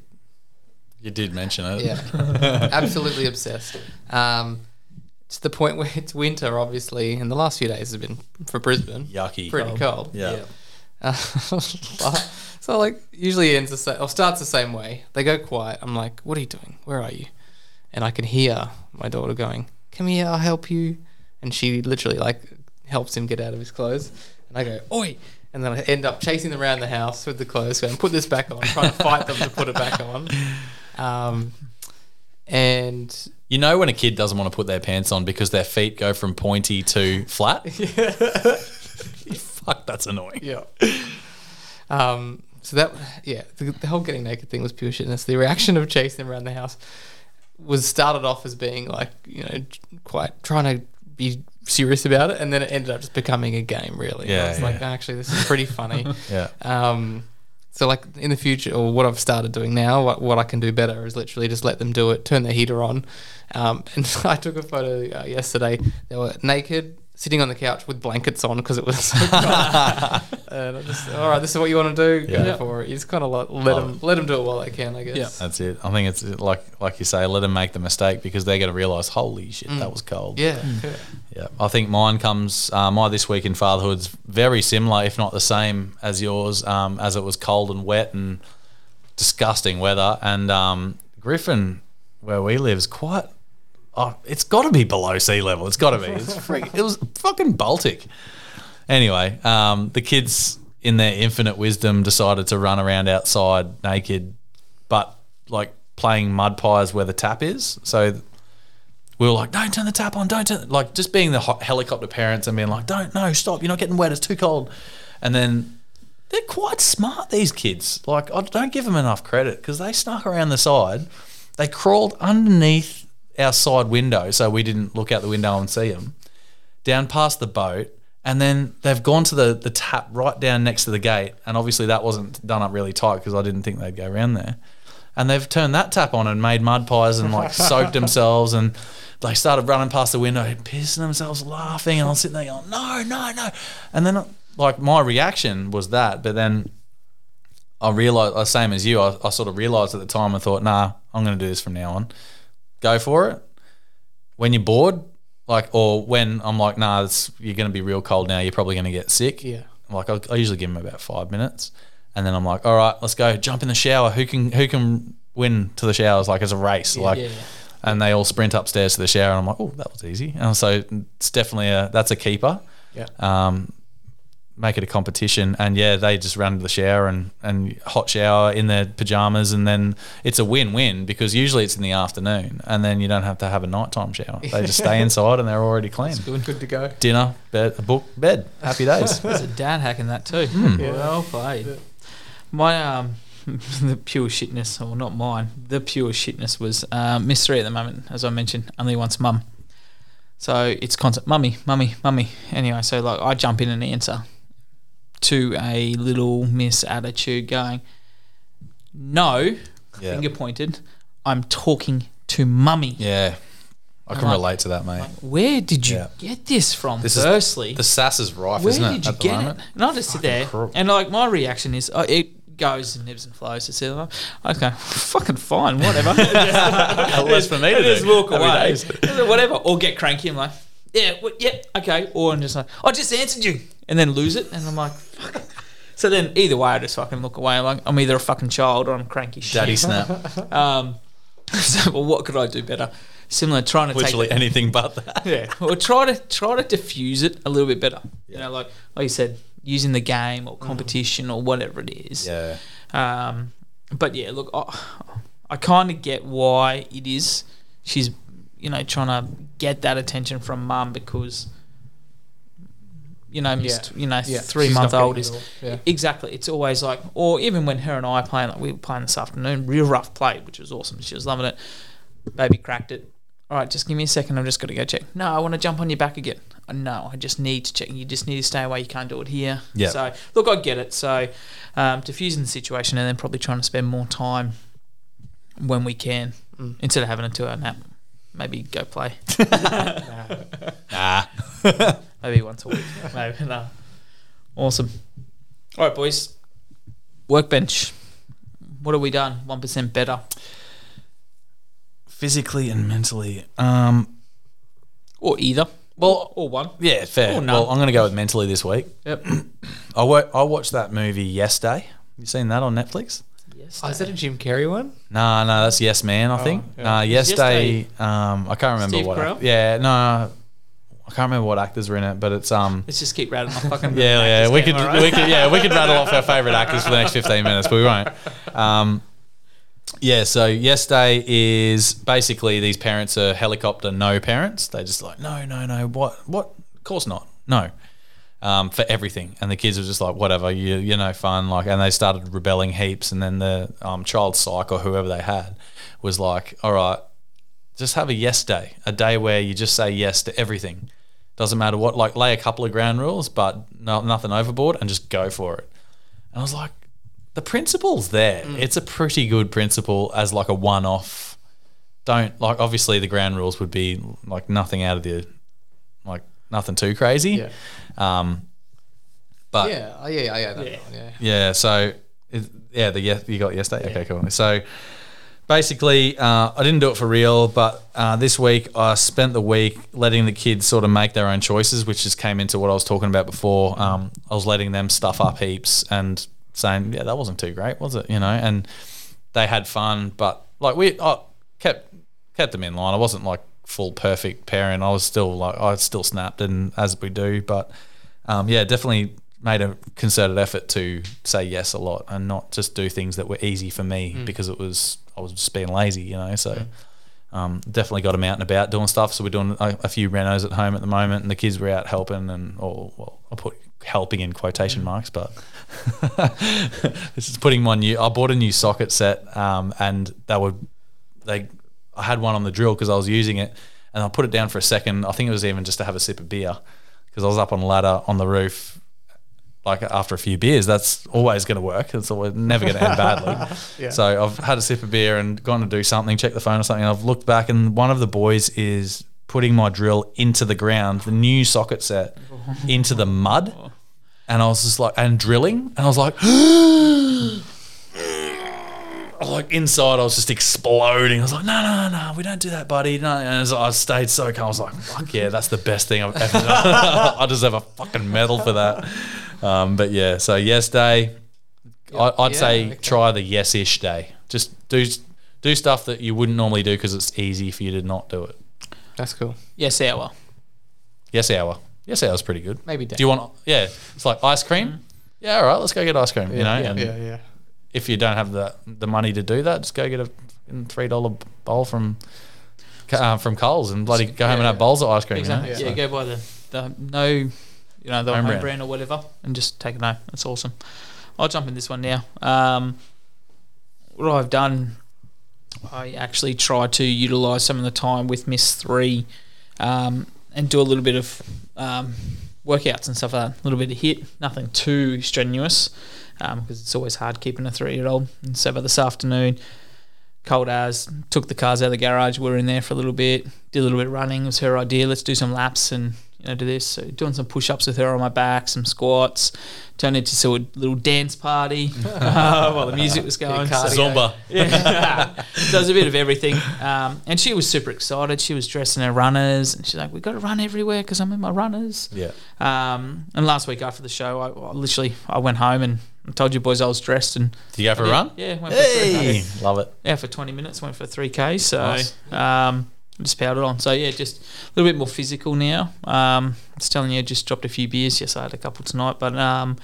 [SPEAKER 2] You did mention it.
[SPEAKER 3] Yeah, absolutely obsessed. Um, to the point where it's winter, obviously, and the last few days have been for Brisbane
[SPEAKER 2] yucky.
[SPEAKER 3] pretty cold.
[SPEAKER 2] Yeah.
[SPEAKER 3] Uh, so like usually it ends the same or starts the same way. They go quiet. I'm like, "What are you doing? Where are you?" And I can hear my daughter going, "Come here, I'll help you." And she literally like helps him get out of his clothes. And I go, "Oi!" And then I end up chasing them around the house with the clothes, going, "Put this back on." Trying to fight them to put it back on. Um, and
[SPEAKER 2] You know when a kid doesn't want to put their pants on because their feet go from pointy to flat? Fuck, that's annoying.
[SPEAKER 3] Yeah. Um, so that, yeah, the, the whole getting naked thing was pure shitness. The reaction of chasing him around the house was started off as being like, you know, quite trying to be serious about it, and then it ended up just becoming a game, really.
[SPEAKER 2] Yeah,
[SPEAKER 3] I was like, actually, this is pretty funny.
[SPEAKER 2] Yeah.
[SPEAKER 3] Um, so like in the future, or what I've started doing now, what, what I can do better is literally just let them do it, turn the heater on. Um, and I took a photo uh, yesterday. They were naked, sitting on the couch with blankets on because it was so cold. and I just, all right, this is what you want to do. Go for it. You just kind of let, let them let them do it while they can, I guess.
[SPEAKER 4] Yeah.
[SPEAKER 2] That's it. I think it's like like you say, let them make the mistake because they're going to realize, holy shit, that was cold.
[SPEAKER 3] Yeah. yeah.
[SPEAKER 2] Yeah. I think mine comes, uh, my this week in fatherhood's very similar, if not the same as yours, um, as it was cold and wet and disgusting weather. And um, Griffin, where we live, is quite oh, it's got to be below sea level. It's got to be. It's freak, it was fucking Baltic. Anyway, um, the kids, in their infinite wisdom, decided to run around outside naked, but like playing mud pies where the tap is. So we were like, "Don't turn the tap on! Don't turn!" Like just being the hot helicopter parents and being like, "Don't, no, stop! You're not getting wet. It's too cold." And then they're quite smart. These kids, like, I don't give them enough credit because they snuck around the side. They crawled underneath our side window so we didn't look out the window and see them. Down past the boat, and then they've gone to the the tap right down next to the gate. And obviously that wasn't done up really tight because I didn't think they'd go around there and they've turned that tap on and made mud pies and like soaked themselves and they started running past the window pissing themselves laughing and I was sitting there going no no no and then like my reaction was that but then I realized same as you I, I sort of realized at the time I thought nah I'm going to do this from now on go for it when you're bored like or when I'm like nah it's, you're going to be real cold now you're probably going to get sick
[SPEAKER 3] Yeah.
[SPEAKER 2] like I, I usually give them about five minutes, and then I'm like, all right, let's go, jump in the shower. Who can who can win to the showers like as a race? like,
[SPEAKER 3] yeah, yeah.
[SPEAKER 2] and they all sprint upstairs to the shower, and I'm like, oh, that was easy. And so it's definitely a that's a keeper.
[SPEAKER 3] Yeah.
[SPEAKER 2] Um, make it a competition, and yeah, they just run to the shower and and hot shower in their pajamas, and then it's a win win because usually it's in the afternoon, and then you don't have to have a nighttime shower. They just stay inside and they're already clean.
[SPEAKER 3] Good, good to go.
[SPEAKER 2] Dinner, bed, a book, bed, happy days.
[SPEAKER 4] There's a dad hacking that too. Well played. My um, the pure shitness, or not mine, the pure shitness was um, Miss Three at the moment. As I mentioned, only wants mum. So it's constant mummy, mummy, mummy. Anyway, so like I jump in and answer to a little miss attitude, going, "No,
[SPEAKER 2] Yeah.
[SPEAKER 4] finger pointed. I'm talking to mummy.
[SPEAKER 2] Yeah, I can
[SPEAKER 4] like-
[SPEAKER 2] relate to that, mate.
[SPEAKER 4] Where did you
[SPEAKER 2] Yeah.
[SPEAKER 4] get this from?
[SPEAKER 2] This is-
[SPEAKER 4] firstly,
[SPEAKER 2] The sass is rife,
[SPEAKER 4] where
[SPEAKER 2] isn't it?
[SPEAKER 4] did you get
[SPEAKER 2] moment?
[SPEAKER 4] it? And I just sit there,
[SPEAKER 2] crook.
[SPEAKER 4] and like my reaction is, oh, it goes and ebbs and flows. It's like, okay, fucking fine, whatever.
[SPEAKER 2] Less for me to
[SPEAKER 4] just walk away, whatever, or get cranky. I'm like, yeah, well, yeah, okay, or I'm just like, I just answered you, and then lose it, and I'm like, fuck. So then, either way, I just fucking look away. I'm Like I'm either a fucking child or I'm cranky. shit.
[SPEAKER 2] Daddy snap.
[SPEAKER 4] Um, so, well, what could I do better? Similar, trying to
[SPEAKER 2] Literally
[SPEAKER 4] take
[SPEAKER 2] anything but that.
[SPEAKER 4] yeah. Or try to try to diffuse it a little bit better. You know, like like you said, using the game or competition or whatever it is.
[SPEAKER 2] Yeah.
[SPEAKER 4] Um, but yeah, look, I, I kind of get why it is. She's you know trying to get that attention from mum because you know, missed, you know,
[SPEAKER 3] Yeah.
[SPEAKER 4] three
[SPEAKER 3] She's
[SPEAKER 4] month old is.
[SPEAKER 3] Yeah.
[SPEAKER 4] exactly. It's always like, or even when her and I are playing, like we were playing this afternoon, real rough play, which was awesome. She was loving it. Baby cracked it. All right, just give me a second. I'm just going to go check. No, I want to jump on your back again. Uh, No, I just need to check. You just need to stay away. You can't do it here.
[SPEAKER 2] Yeah.
[SPEAKER 4] So look, I get it. So um, diffusing the situation and then probably trying to spend more time when we can
[SPEAKER 3] Mm.
[SPEAKER 4] instead of having a two-hour nap. Maybe go play.
[SPEAKER 2] Nah.
[SPEAKER 4] Maybe once a week. Maybe no. Awesome. All right, boys. Workbench. What have we done? One percent better,
[SPEAKER 2] Physically and mentally. Um.
[SPEAKER 4] or either.
[SPEAKER 2] Well,
[SPEAKER 4] or one.
[SPEAKER 2] yeah, fair.
[SPEAKER 4] Or none.
[SPEAKER 2] well, I'm going to go with mentally this week.
[SPEAKER 4] Yep.
[SPEAKER 2] I wa- I watched that movie Yes Day. You seen that on Netflix?
[SPEAKER 4] Yes.
[SPEAKER 3] Oh, is that a Jim Carrey one?
[SPEAKER 2] Nah, no, that's Yes Man. I think.
[SPEAKER 3] yeah.
[SPEAKER 2] Nah,
[SPEAKER 4] Is
[SPEAKER 2] Yesterday. Um, I can't remember
[SPEAKER 4] Steve
[SPEAKER 2] what.
[SPEAKER 4] Carell?
[SPEAKER 2] Yeah, no, I can't remember what actors were in it, but it's um.
[SPEAKER 4] Let's just keep rattling off fucking.
[SPEAKER 2] Yeah, yeah, we could, we could, yeah, we could rattle off our favorite actors for the next fifteen minutes, but we won't. Um, yeah, so Yes Day is basically these parents are helicopter no parents. They're just like no, no, no. What, what? Of course not. No, um, for everything. And the kids were just like whatever. You, you're no fun. Like, and they started rebelling heaps. And then the um, child psych or whoever they had was like, all right, just have a yes day, a day where you just say yes to everything. Doesn't matter what, like lay a couple of ground rules, but no, nothing overboard and just go for it. And I was like, the principle's there. It's a pretty good principle as like a one off. Don't like obviously the ground rules would be like nothing out of the like nothing too crazy.
[SPEAKER 3] Yeah.
[SPEAKER 2] Um, but
[SPEAKER 3] yeah, oh, yeah, yeah, yeah, one, yeah.
[SPEAKER 2] yeah, so it, yeah, the yes, you got yesterday. Okay, cool. So basically, uh, I didn't do it for real, but uh, this week I spent the week letting the kids sort of make their own choices, which just came into what I was talking about before. Um, I was letting them stuff up heaps and saying, "Yeah, that wasn't too great, was it?" You know, and they had fun, but like we I kept kept them in line. I wasn't like full perfect parent. I was still like I still snapped and as we do, but um, yeah, definitely made a concerted effort to say yes a lot and not just do things that were easy for me because it was I was just being lazy, you know. So um, definitely got them out and about doing stuff. So we're doing a, a few renos at home at the moment, and the kids were out helping and or well, I put helping in quotation marks, but this is putting my new. I bought a new socket set, um, and they were they. I had one on the drill because I was using it, and I put it down for a second. I think it was even just to have a sip of beer because I was up on a ladder on the roof. Like after a few beers, that's always going to work. It's always never going to end badly. So I've had a sip of beer and gone to do something, check the phone or something. I've looked back and one of the boys is putting my drill into the ground, the new socket set, into the mud, and I was just like, and drilling, and I was like. I was like inside, I was just exploding. I was like, no, no, no, we don't do that, buddy. No, and as I stayed so calm. I was like, fuck yeah, that's the best thing I've ever done. I deserve a fucking medal for that. Um, but yeah, so yes day, I, I'd
[SPEAKER 3] Yeah,
[SPEAKER 2] say
[SPEAKER 3] okay.
[SPEAKER 2] try the yes-ish day. Just do do stuff that you wouldn't normally do because it's easy for you to not do it.
[SPEAKER 3] That's cool.
[SPEAKER 4] Yes, hour.
[SPEAKER 2] Yes hour. Yes hour's pretty good.
[SPEAKER 3] Maybe
[SPEAKER 2] Do you want? Yeah, it's like ice cream. Yeah, all right, let's go get ice cream. you know,
[SPEAKER 3] yeah,
[SPEAKER 2] and
[SPEAKER 3] yeah, yeah.
[SPEAKER 2] If you don't have the the money to do that, just go get a three dollar bowl from uh, from Coles and bloody go home and have bowls of ice cream.
[SPEAKER 4] Exactly.
[SPEAKER 2] You know?
[SPEAKER 4] Yeah,
[SPEAKER 2] So-
[SPEAKER 4] go buy the, the no, you know, the
[SPEAKER 2] Home
[SPEAKER 4] home,
[SPEAKER 2] brand.
[SPEAKER 4] brand. or whatever, and just take it home. That's awesome. I'll jump in this one now. Um, what I've done, I actually try to utilize some of the time with Miss Three, um, and do a little bit of um, workouts and stuff like that. A little bit of HIIT, nothing too strenuous, because it's always hard keeping a three-year-old. And so, but this afternoon, cold as took the cars out of the garage. We were in there for a little bit, did a little bit of running. It was her idea. Let's do some laps and you know do this. So doing some push ups with her on my back, some squats. Turned into sort of a little dance party uh, while the music was going. So-
[SPEAKER 2] Zumba.
[SPEAKER 4] yeah. so it was a bit of everything. Um, and she was super excited. She was dressed in her runners, and she's like, "We got to run everywhere because I'm in my runners."
[SPEAKER 2] Yeah.
[SPEAKER 4] Um, and last week after the show, I, I literally I went home and I told you boys I was dressed and
[SPEAKER 2] Did you go for a run?
[SPEAKER 4] Yeah, went for three
[SPEAKER 2] Hey,
[SPEAKER 4] Ks.
[SPEAKER 2] love it.
[SPEAKER 4] Yeah, for 20 minutes, went for 3K. So
[SPEAKER 2] Nice.
[SPEAKER 4] um, just powered on. So yeah, just a little bit more physical now. Um, I was telling you, I just dropped a few beers. Yes, I had a couple tonight, but um,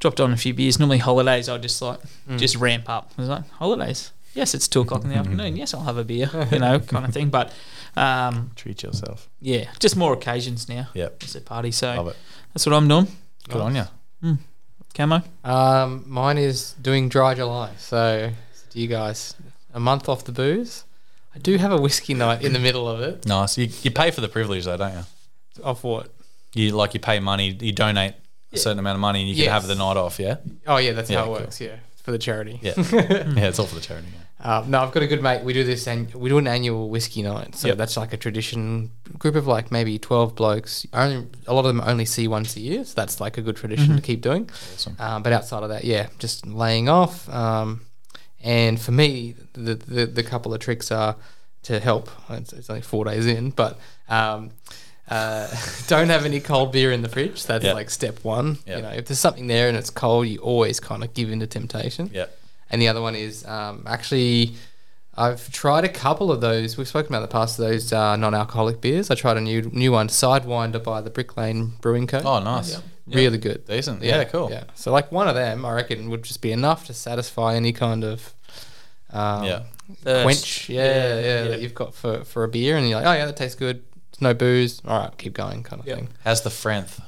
[SPEAKER 4] dropped on a few beers. Normally holidays, I just like just ramp up. I was like, holidays? Yes, it's two o'clock in the afternoon. Yes, I'll have a beer, you know, kind of thing. But um,
[SPEAKER 2] Treat yourself.
[SPEAKER 4] yeah, just more occasions now.
[SPEAKER 2] Yep.
[SPEAKER 4] It's a party, so
[SPEAKER 2] Love it.
[SPEAKER 4] that's what I'm doing.
[SPEAKER 2] Good on you.
[SPEAKER 4] Camo.
[SPEAKER 3] Um, mine is doing dry July. So, do you guys a month off the booze? I do have a whiskey night in the middle of it.
[SPEAKER 2] Nice. You, you pay for the privilege though, don't you?
[SPEAKER 3] Off what?
[SPEAKER 2] You like you pay money. You donate a certain amount of money, and you can
[SPEAKER 3] Yes.
[SPEAKER 2] have the night off. Yeah.
[SPEAKER 3] Oh yeah, that's
[SPEAKER 2] Yeah,
[SPEAKER 3] how it
[SPEAKER 2] cool.
[SPEAKER 3] works. Yeah, for the charity.
[SPEAKER 2] Yeah. yeah. It's all for the charity. Yeah.
[SPEAKER 3] Um, no, I've got a good mate. We do this, and we do an annual whiskey night. So
[SPEAKER 2] Yep.
[SPEAKER 3] that's like a tradition. Group of like maybe twelve blokes. Only a lot of them only see once a year, so that's like a good tradition to keep doing.
[SPEAKER 2] Awesome.
[SPEAKER 3] Um, but outside of that, yeah, just laying off. Um, and for me, the, the the couple of tricks are to help. It's, it's only four days in, but um, uh, don't have any cold beer in the fridge. That's
[SPEAKER 2] Yeah.
[SPEAKER 3] like step one.
[SPEAKER 2] Yeah.
[SPEAKER 3] You know, if there's something there and it's cold, you always kind of give in to temptation.
[SPEAKER 2] Yeah.
[SPEAKER 3] And the other one is um, actually, I've tried a couple of those. We've spoken about the past of those uh, non-alcoholic beers. I tried a new new one, Sidewinder by the Brick Lane Brewing Co.
[SPEAKER 2] Oh, nice.
[SPEAKER 3] really good.
[SPEAKER 2] Decent. Yeah. cool.
[SPEAKER 3] Yeah. So like one of them, I reckon, would just be enough to satisfy any kind of um,
[SPEAKER 2] Yeah.
[SPEAKER 4] Thirst.
[SPEAKER 3] quench. Yeah, yeah,
[SPEAKER 4] Yeah, yeah.
[SPEAKER 3] that you've got for, for a beer, and you're like, oh yeah, that tastes good. There's no booze. All right, keep going, kind of
[SPEAKER 4] Yeah.
[SPEAKER 3] thing.
[SPEAKER 2] How's the Frenth?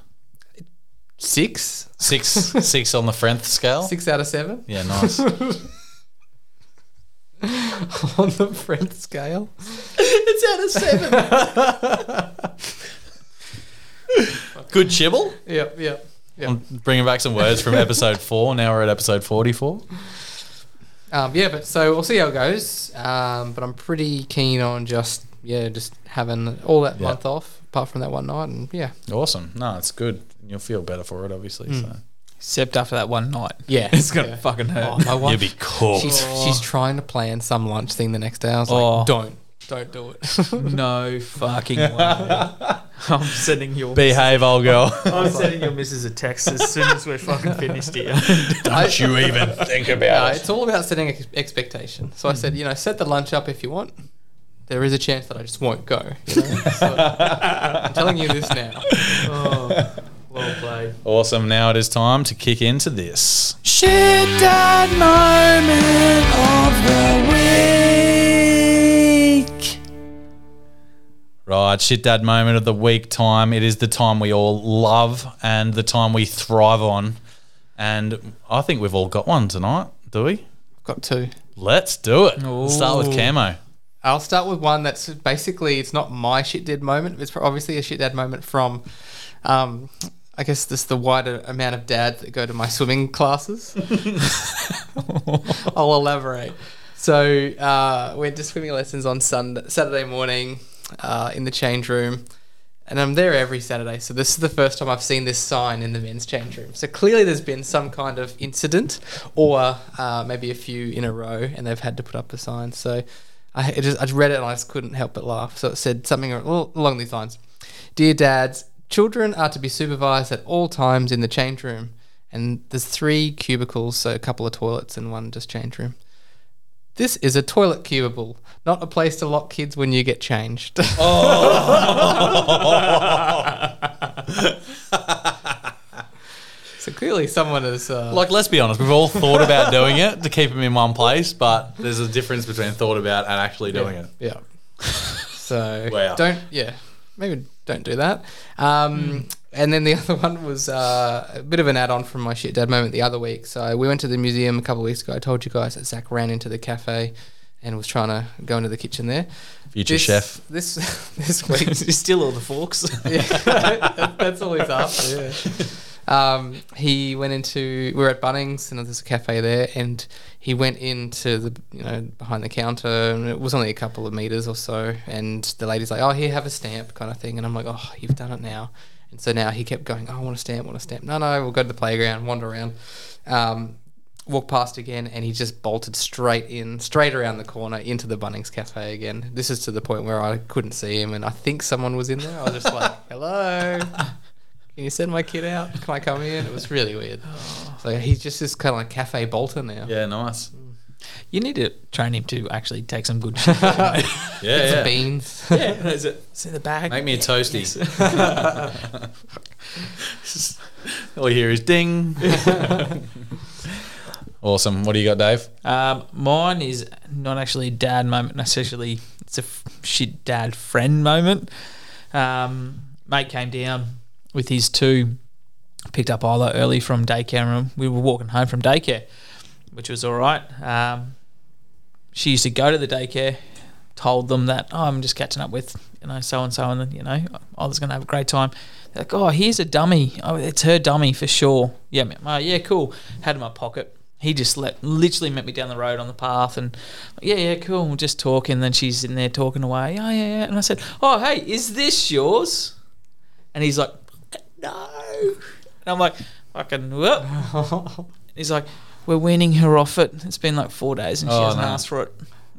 [SPEAKER 3] Six,
[SPEAKER 2] Six. six on the Frenth scale.
[SPEAKER 3] six out of seven
[SPEAKER 2] Yeah. Nice.
[SPEAKER 3] on the French scale.
[SPEAKER 2] it's out of seven. Good chibble.
[SPEAKER 3] Yep, yep. Yep.
[SPEAKER 2] I'm bringing back some words from episode four. Now we're at episode forty-four.
[SPEAKER 3] Um, yeah, but so we'll see how it goes. Um, but I'm pretty keen on just yeah, just having all that
[SPEAKER 2] Yeah.
[SPEAKER 3] month off, apart from that one night, and yeah,
[SPEAKER 2] Awesome. No, it's good. You'll feel better for it, obviously. Hmm. So
[SPEAKER 4] Except after that one night.
[SPEAKER 3] yeah,
[SPEAKER 4] It's gonna
[SPEAKER 3] yeah.
[SPEAKER 4] fucking hurt.
[SPEAKER 3] Oh, my wife,
[SPEAKER 2] you'll be cooked.
[SPEAKER 3] she's she's oh. trying to plan some lunch thing the next day. I was
[SPEAKER 4] Oh.
[SPEAKER 3] like, don't, don't do it.
[SPEAKER 4] No fucking way. I'm sending your
[SPEAKER 2] Behave, old girl.
[SPEAKER 4] I'm sending your missus a text as soon as we're fucking finished here.
[SPEAKER 2] Don't you even think
[SPEAKER 3] No,
[SPEAKER 2] about it.
[SPEAKER 3] it's all about setting ex- expectation. So I said, you know, set the lunch up if you want. there is a chance that I just won't go. You know? so, I'm telling you this now. Oh, well played.
[SPEAKER 2] Awesome. Now it is time to kick into this. Shit Dad moment of the week. Right, shit dad moment of the week time. It is the time we all love and the time we thrive on. And I think we've all got one tonight, do we?
[SPEAKER 3] Got two.
[SPEAKER 2] Let's do it. Let's start with camo.
[SPEAKER 3] I'll start with one that's basically it's not my shit dad moment. It's obviously a shit dad moment from, um, I guess this the wider amount of dads that go to my swimming classes. I'll elaborate. So uh, we went to swimming lessons on Sunday, Saturday morning uh, in the change room, and I'm there every Saturday. So this is the first time I've seen this sign in the men's change room. So clearly there's been some kind of incident, or uh, maybe a few in a row, and they've had to put up a sign. So I just I just read it and I just couldn't help but laugh. So it said something along these lines: "Dear dads, children are to be supervised at all times in the change room." And there's three cubicles, so a couple of toilets and one just change room. This is a toilet cubicle, not a place to lock kids when you get changed. Oh. so clearly, someone is. Uh,
[SPEAKER 2] Like, let's be honest, we've all thought about doing it to keep them in one place, but there's a difference between thought about and actually doing it.
[SPEAKER 3] Yeah. So
[SPEAKER 2] Wow.
[SPEAKER 3] don't yeah maybe don't do that. Um, And then the other one was uh, a bit of an add-on from my shit dad moment the other week. So we went to the museum a couple of weeks ago. I told you guys that Zach ran into the cafe and was trying to go into the kitchen there.
[SPEAKER 2] Future
[SPEAKER 3] This-
[SPEAKER 2] chef.
[SPEAKER 3] This this week
[SPEAKER 4] You steal all the forks.
[SPEAKER 3] yeah, that's all he's after. Yeah. Um, he went into. We were at Bunnings, and there's a cafe there, and he went into the you know behind the counter, and it was only a couple of meters or so, and the lady's like, "Oh, here, have a stamp," kind of thing, and I'm like, "Oh, you've done it now." And so now he kept going, "Oh, I want a stamp, want a stamp." No, no, we'll go to the playground, wander around. Um, walk past again and he just bolted straight in straight around the corner into the Bunnings cafe again this is to the point where I couldn't see him and I think someone was in there I was just like hello can you send my kid out can I come in it was really weird so he's just this kind of like cafe bolter now
[SPEAKER 2] Yeah, nice.
[SPEAKER 4] You need to train him to actually take some good shit.
[SPEAKER 2] Yeah, yeah.
[SPEAKER 3] beans
[SPEAKER 4] yeah, is it? It's in the bag.
[SPEAKER 2] Make me a toasty. All you hear is ding. awesome. What do you got, Dave?
[SPEAKER 4] Um, mine is not actually a dad moment. Necessarily, it's a f- shit dad friend moment. Um, mate came down with his two. Picked up Isla early from daycare, and we were walking home from daycare, which was all right. Um, she used to go to the daycare, told them that oh, I'm just catching up with you know so and so, and then you know I was going to have a great time. They're like, oh, here's a dummy. Oh, it's her dummy for sure. Yeah. Oh, yeah, cool. Had in my pocket. He just let literally met me down the road on the path, and yeah, yeah, cool. We're just talking. And Then she's in there talking away. Oh, yeah, yeah. And I said, oh, hey, is this yours? And he's like, no. And I'm like, fucking what? He's like, we're weaning her off it. It's been like four days and she
[SPEAKER 2] Oh,
[SPEAKER 4] hasn't
[SPEAKER 2] no.
[SPEAKER 4] asked for it.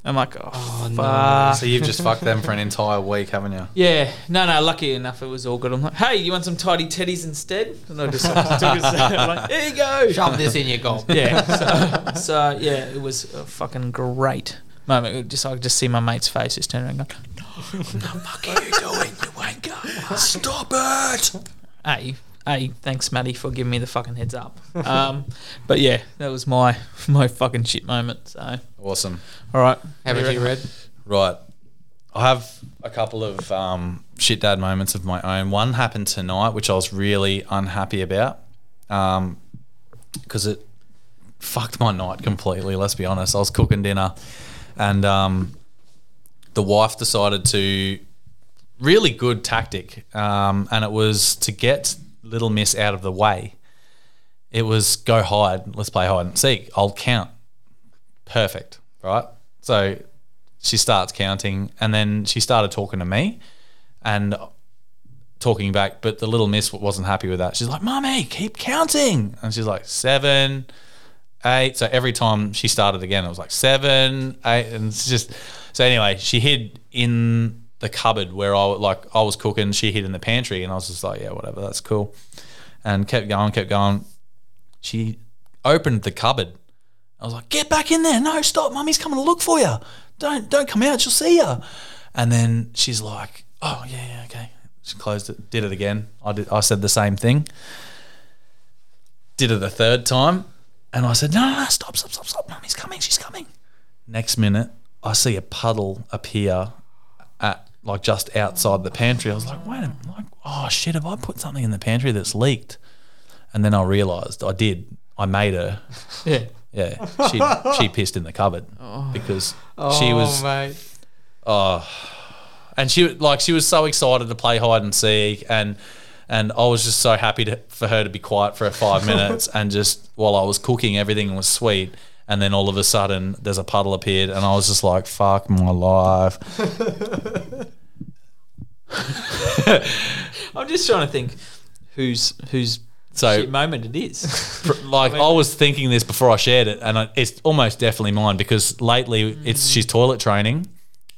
[SPEAKER 4] I'm like, oh,
[SPEAKER 3] Oh, no.
[SPEAKER 4] fuck.
[SPEAKER 2] So you've just fucked them for an entire week, haven't you?
[SPEAKER 4] Yeah, no, no. Lucky enough, it was all good. I'm like, hey, you want some Tiny Teddies instead? And I just took a I'm like, there you go.
[SPEAKER 3] shove this in your gob
[SPEAKER 4] Yeah. So, so yeah, it was a fucking great moment. It Just I could just see my mate's face just turning around, going, "What the fuck are you doing, you wanker?
[SPEAKER 2] Stop it!
[SPEAKER 4] Hey, hey, thanks, Maddie, for giving me the fucking heads up. Um, but yeah, that was my my fucking shit moment. So,
[SPEAKER 2] Awesome.
[SPEAKER 4] all right,
[SPEAKER 3] have about you red
[SPEAKER 2] Right. I have a couple of um, shit dad moments of my own. One happened tonight, which I was really unhappy about because it fucked my night completely. Let's be honest. I was cooking dinner and um, the wife decided to really good tactic, um, and it was to get little miss out of the way. It was go hide. Let's play hide and seek. I'll count. Perfect. Right. So she starts counting, and then she started talking to me, and talking back. But the little miss wasn't happy with that. She's like, "Mummy, keep counting," and she's like, seven, eight. So every time she started again, it was like seven, eight, and it's just. So anyway, she hid in the cupboard where I like I was cooking. She hid in the pantry, and I was just like, "Yeah, whatever, that's cool," and kept going, kept going. She opened the cupboard. I was like, "Get back in there! No, stop! Mummy's coming to look for you. Don't don't come out. She'll see you." And then she's like, "Oh yeah, yeah, okay." She closed it, did it again. I did. I said the same thing. Did it a third time, and I said, "No, no, no, stop, stop, stop, stop! Mummy's coming. She's coming." Next minute, I see a puddle appear at like just outside the pantry. I was like, "Wait a minute! Like, oh shit! Have I put something in the pantry that's leaked?" And then I realised I did. I made her.
[SPEAKER 3] Yeah.
[SPEAKER 2] Yeah, she she pissed in the cupboard oh. because oh, she
[SPEAKER 3] Oh,
[SPEAKER 2] was
[SPEAKER 3] mate. Oh.
[SPEAKER 2] and she like she was so excited to play hide and seek and and I was just so happy to, for her to be quiet for five minutes and just while I was cooking everything was sweet and then all of a sudden there's a puddle appeared and I was just like fuck my life.
[SPEAKER 4] I'm just trying to think whose whose
[SPEAKER 2] So-
[SPEAKER 4] shit moment it is.
[SPEAKER 2] Like I, was thinking this before I shared it and I, it's almost definitely mine because lately it's mm. she's toilet training.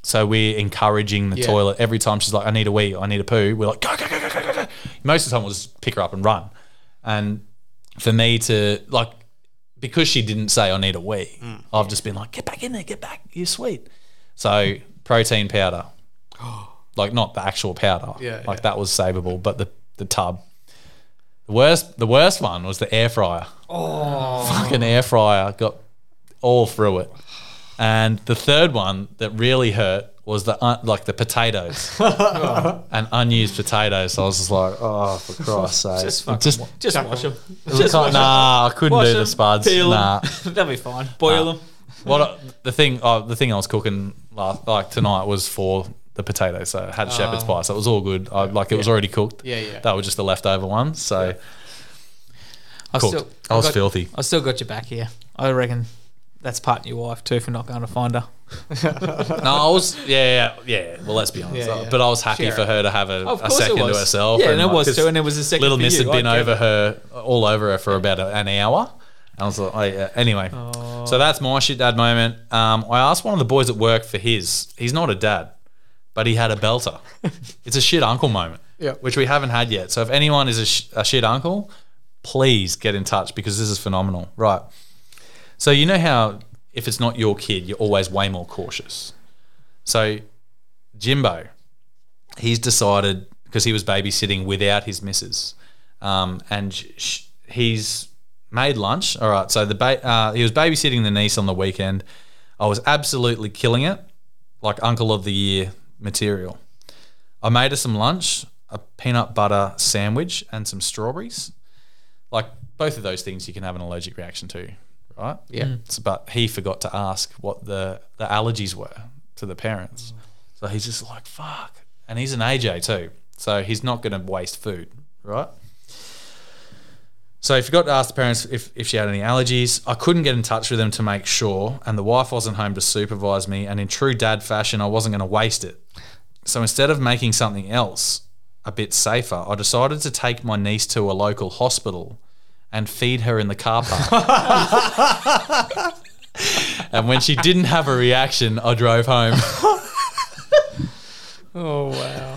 [SPEAKER 2] So we're encouraging the
[SPEAKER 3] Yeah.
[SPEAKER 2] toilet every time she's like I need a wee I need a poo. We're like go go go go go go go. Most of the time we'll just pick her up and run. And for me to like because she didn't say I need a wee, mm. I've just been like, get back in there, get back, you're sweet. So protein powder, like not the actual powder,
[SPEAKER 3] Yeah,
[SPEAKER 2] like
[SPEAKER 3] yeah.
[SPEAKER 2] that was savable, but the the tub. The worst, the worst one was the air fryer. Oh, fucking air fryer got all through it. And the third one that really hurt was the un- like the potatoes and unused potatoes. So I was just like, oh, for Christ's sake,
[SPEAKER 4] just fucking
[SPEAKER 2] just
[SPEAKER 4] wa- just wash them.
[SPEAKER 2] Just
[SPEAKER 4] Just wash 'em.
[SPEAKER 2] nah, I couldn't
[SPEAKER 4] Wash
[SPEAKER 2] do the spuds.
[SPEAKER 4] peel 'em.
[SPEAKER 2] Nah.
[SPEAKER 4] That'll be fine. Boil them.
[SPEAKER 2] What I- the thing? Oh, the thing I was cooking last, like tonight was for the potatoes. So it had ah. shepherd's pie, so it was all good. I, like it was already cooked.
[SPEAKER 3] Yeah, yeah.
[SPEAKER 2] That were just the leftover ones. So
[SPEAKER 4] I
[SPEAKER 2] cooked.
[SPEAKER 4] still,
[SPEAKER 2] I was
[SPEAKER 4] got,
[SPEAKER 2] filthy.
[SPEAKER 4] I still got you back here. I reckon that's part of your wife too for not going to find her.
[SPEAKER 2] no, I was yeah, yeah, yeah. Well, let's be honest.
[SPEAKER 3] Yeah, yeah.
[SPEAKER 2] But I was happy
[SPEAKER 3] Share
[SPEAKER 2] for her to have a, a second to herself.
[SPEAKER 4] Yeah, and it
[SPEAKER 2] like,
[SPEAKER 4] was too, and there was a second
[SPEAKER 2] Little Miss
[SPEAKER 4] you.
[SPEAKER 2] had been over
[SPEAKER 4] it.
[SPEAKER 2] her, all over her for about an hour. And I was like, oh, yeah. anyway.
[SPEAKER 4] Oh.
[SPEAKER 2] So that's my shit dad moment. Um, I asked one of the boys at work for his. He's not a dad, but he had a belter. it's a shit uncle moment,
[SPEAKER 3] Yep.
[SPEAKER 2] which we haven't had yet. So if anyone is a, sh- a shit uncle, please get in touch because this is phenomenal. Right. So you know how if it's not your kid, you're always way more cautious. So Jimbo, he's decided because he was babysitting without his missus, um, and sh- he's made lunch. All right, so the ba- uh, he was babysitting the niece on the weekend. I was absolutely killing it, like Uncle of the Year material. I made her some lunch, a peanut butter sandwich, and some strawberries. Like both of those things, you can have an allergic reaction to, right?
[SPEAKER 3] Yeah. Mm.
[SPEAKER 2] So, but he forgot to ask what the, the allergies were to the parents. Mm. So he's just like, fuck. And he's an AJ too. So he's not going to waste food, right? So he forgot to ask the parents if, if she had any allergies. I couldn't get in touch with them to make sure, and the wife wasn't home to supervise me. And in true dad fashion, I wasn't going to waste it. So instead of making something else a bit safer, I decided to take my niece to a local hospital and feed her in the car park. and when she didn't have a reaction, I drove home.
[SPEAKER 3] Oh wow.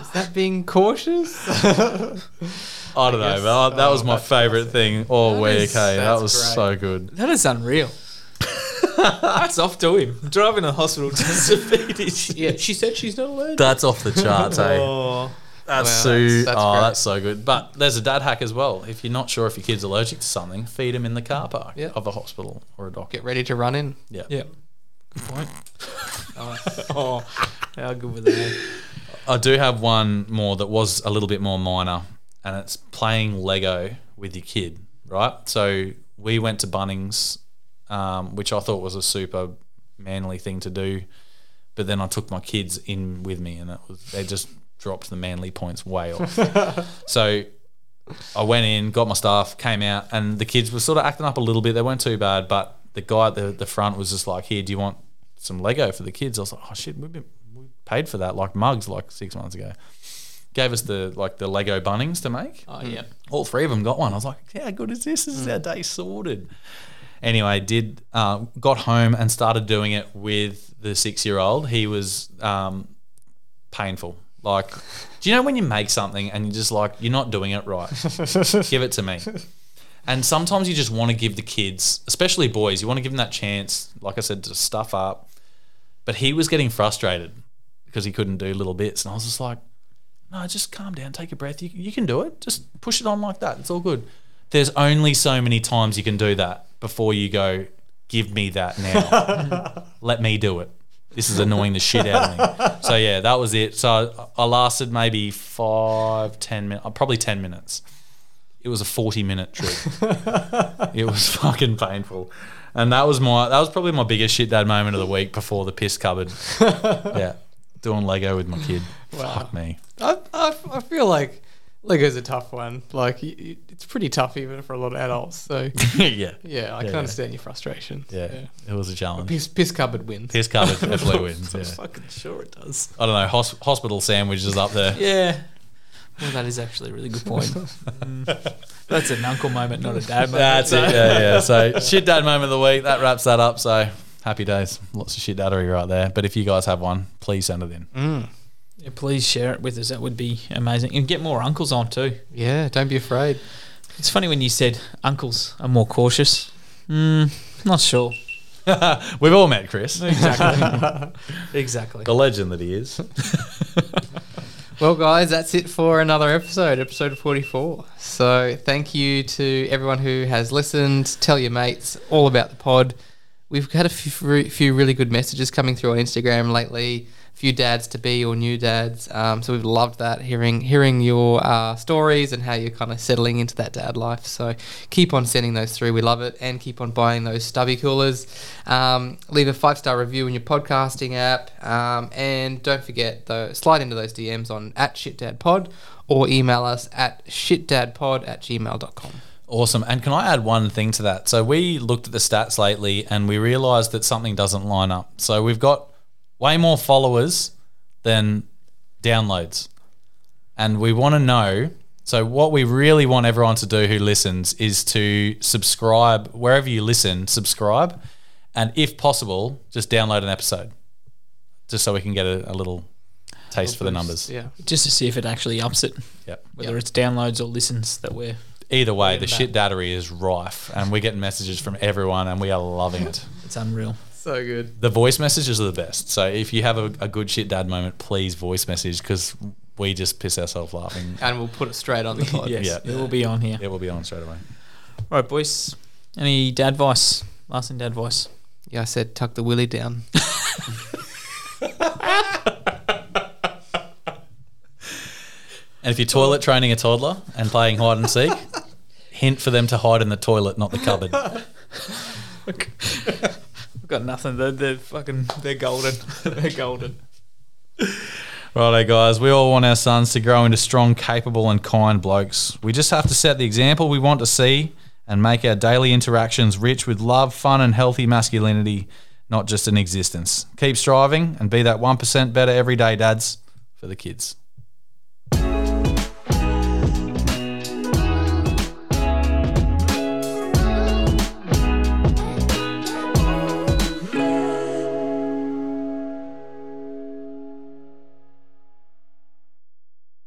[SPEAKER 3] Is that being cautious?
[SPEAKER 2] I don't know, but I- that was oh, my
[SPEAKER 3] that's
[SPEAKER 2] favourite thing all
[SPEAKER 3] That
[SPEAKER 2] week.
[SPEAKER 3] is-
[SPEAKER 2] Hey, that was
[SPEAKER 3] great.
[SPEAKER 2] so good.
[SPEAKER 4] That is unreal. That's off to him. Driving a hospital just to feed his
[SPEAKER 3] yeah, she said she's not allergic.
[SPEAKER 2] That's off the charts, hey.
[SPEAKER 4] Oh,
[SPEAKER 2] That's
[SPEAKER 3] Wow,
[SPEAKER 2] so.
[SPEAKER 3] that's- that's
[SPEAKER 2] oh,
[SPEAKER 3] great.
[SPEAKER 2] that's so good. But there's a dad hack as well. If you're not sure if your kid's allergic to something, feed him in the car park
[SPEAKER 3] Yeah.
[SPEAKER 2] of a hospital or a doctor.
[SPEAKER 3] Get ready to run in.
[SPEAKER 2] Yeah.
[SPEAKER 4] yeah. Good point. oh, how good were they?
[SPEAKER 2] I do have one more that was a little bit more minor, and it's playing Lego with your kid, right? So we went to Bunnings, um, which I thought was a super manly thing to do, but then I took my kids in with me, and it was they just dropped the manly points way off. so I went in, got my stuff, came out, and the kids were sort of acting up a little bit. They weren't too bad, but the guy at the, the front was just like, "Here, do you want some Lego for the kids?" I was like, "Oh shit, we've been we paid for that like mugs like six months ago." Gave us the like the Lego Bunnings to make.
[SPEAKER 4] Oh yeah.
[SPEAKER 2] All three of them got one. I was like, "How good is this? This is our day sorted." Anyway, did uh, got home and started doing it with the six year old. He was um, painful. Like, do you know when you make something and you're just like, you're not doing it right? give it to me. And sometimes you just want to give the kids, especially boys, you want to give them that chance, like I said, to stuff up, But he was getting frustrated because he couldn't do little bits, and I was just like, "No, just calm down, take a breath. You, you can do it. Just push it on like that. It's all good." There's only so many times you can do that before you go, "Give me that now. Let me do it." This is annoying the shit out of me. So yeah, that was it. So I lasted maybe five, ten minutes, uh, probably ten minutes. It was a forty-minute trip. it was fucking painful, and that was my that was probably my biggest shit dad moment of the week before the piss cupboard. yeah, doing Lego with my kid. Fuck me.
[SPEAKER 3] I, I, I feel like Lego's a tough one. Like y- y- it's pretty tough even for a lot of adults. So
[SPEAKER 2] yeah,
[SPEAKER 3] yeah, I can
[SPEAKER 2] yeah.
[SPEAKER 3] understand your frustration.
[SPEAKER 2] yeah, it was a challenge.
[SPEAKER 3] Piss, piss cupboard wins.
[SPEAKER 2] Piss cupboard definitely wins.
[SPEAKER 3] I'm
[SPEAKER 2] Yeah.
[SPEAKER 3] fucking sure it does.
[SPEAKER 2] I don't know. Hos- hospital sandwiches up there.
[SPEAKER 4] Yeah. Well, that is actually a really good point. Mm. That's an uncle moment, not a dad moment.
[SPEAKER 2] That's
[SPEAKER 4] so-
[SPEAKER 2] it. Yeah, yeah. So shit dad moment of the week. That wraps that up. So happy days. Lots of shit daddery right there. But if you guys have one, please send it in.
[SPEAKER 3] Mm.
[SPEAKER 4] Yeah, please share it with us. That would be amazing. And get more uncles on too.
[SPEAKER 3] Yeah, don't be afraid.
[SPEAKER 4] It's funny when you said uncles are more cautious. Mm, not sure.
[SPEAKER 2] We've all met Chris,
[SPEAKER 4] Exactly. exactly.
[SPEAKER 2] the legend that he is.
[SPEAKER 3] Well, guys, that's it for another episode, episode 44. So, thank you to everyone who has listened. Tell your mates all about the pod. We've had a few, few really good messages coming through on Instagram lately. Few dads to be or new dads. Um, so we've loved that hearing hearing your uh, stories and how you're kind of settling into that dad life. So keep on sending those through. We love it, and keep on buying those stubby coolers. Um, leave a five star review in your podcasting app, um, and don't forget though slide into those DMs on at shitdadpod or email us at shitdadpod at gmail.com.
[SPEAKER 2] Awesome. And can I add one thing to that? So we looked at the stats lately and we realized that something doesn't line up. So we've got way more followers than downloads. And we want to know. So, what we really want everyone to do who listens is to subscribe wherever you listen, subscribe. And if possible, just download an episode just so we can get a, a little taste for the numbers.
[SPEAKER 3] Yeah.
[SPEAKER 4] Just to see if it actually ups it,
[SPEAKER 2] Yep.
[SPEAKER 4] whether
[SPEAKER 3] Yep.
[SPEAKER 4] it's downloads or listens that we're.
[SPEAKER 2] Either way, the
[SPEAKER 4] that-
[SPEAKER 2] shit daddery is rife and we're getting messages from everyone and we are loving it.
[SPEAKER 4] It's unreal.
[SPEAKER 3] So good.
[SPEAKER 2] The voice messages are the best. So if you have a, a good shit dad moment, please voice message because we just piss ourselves laughing.
[SPEAKER 3] And we'll put it straight on the pod.
[SPEAKER 4] Yes,
[SPEAKER 2] Yeah.
[SPEAKER 4] it will be on here.
[SPEAKER 2] It will be on straight away.
[SPEAKER 4] All right, boys. Any dad voice? Last in dad voice.
[SPEAKER 3] Yeah, I said tuck the willy down.
[SPEAKER 2] And if you're toilet training a toddler and playing hide and seek, hint for them to hide in the toilet, not the cupboard.
[SPEAKER 4] Got nothing. They're, they're fucking. They're golden. they're golden.
[SPEAKER 2] Righto, guys. We all want our sons to grow into strong, capable, and kind blokes. We just have to set the example we want to see and make our daily interactions rich with love, fun, and healthy masculinity, not just an existence. Keep striving and be that 1% better every day, dads, for the kids.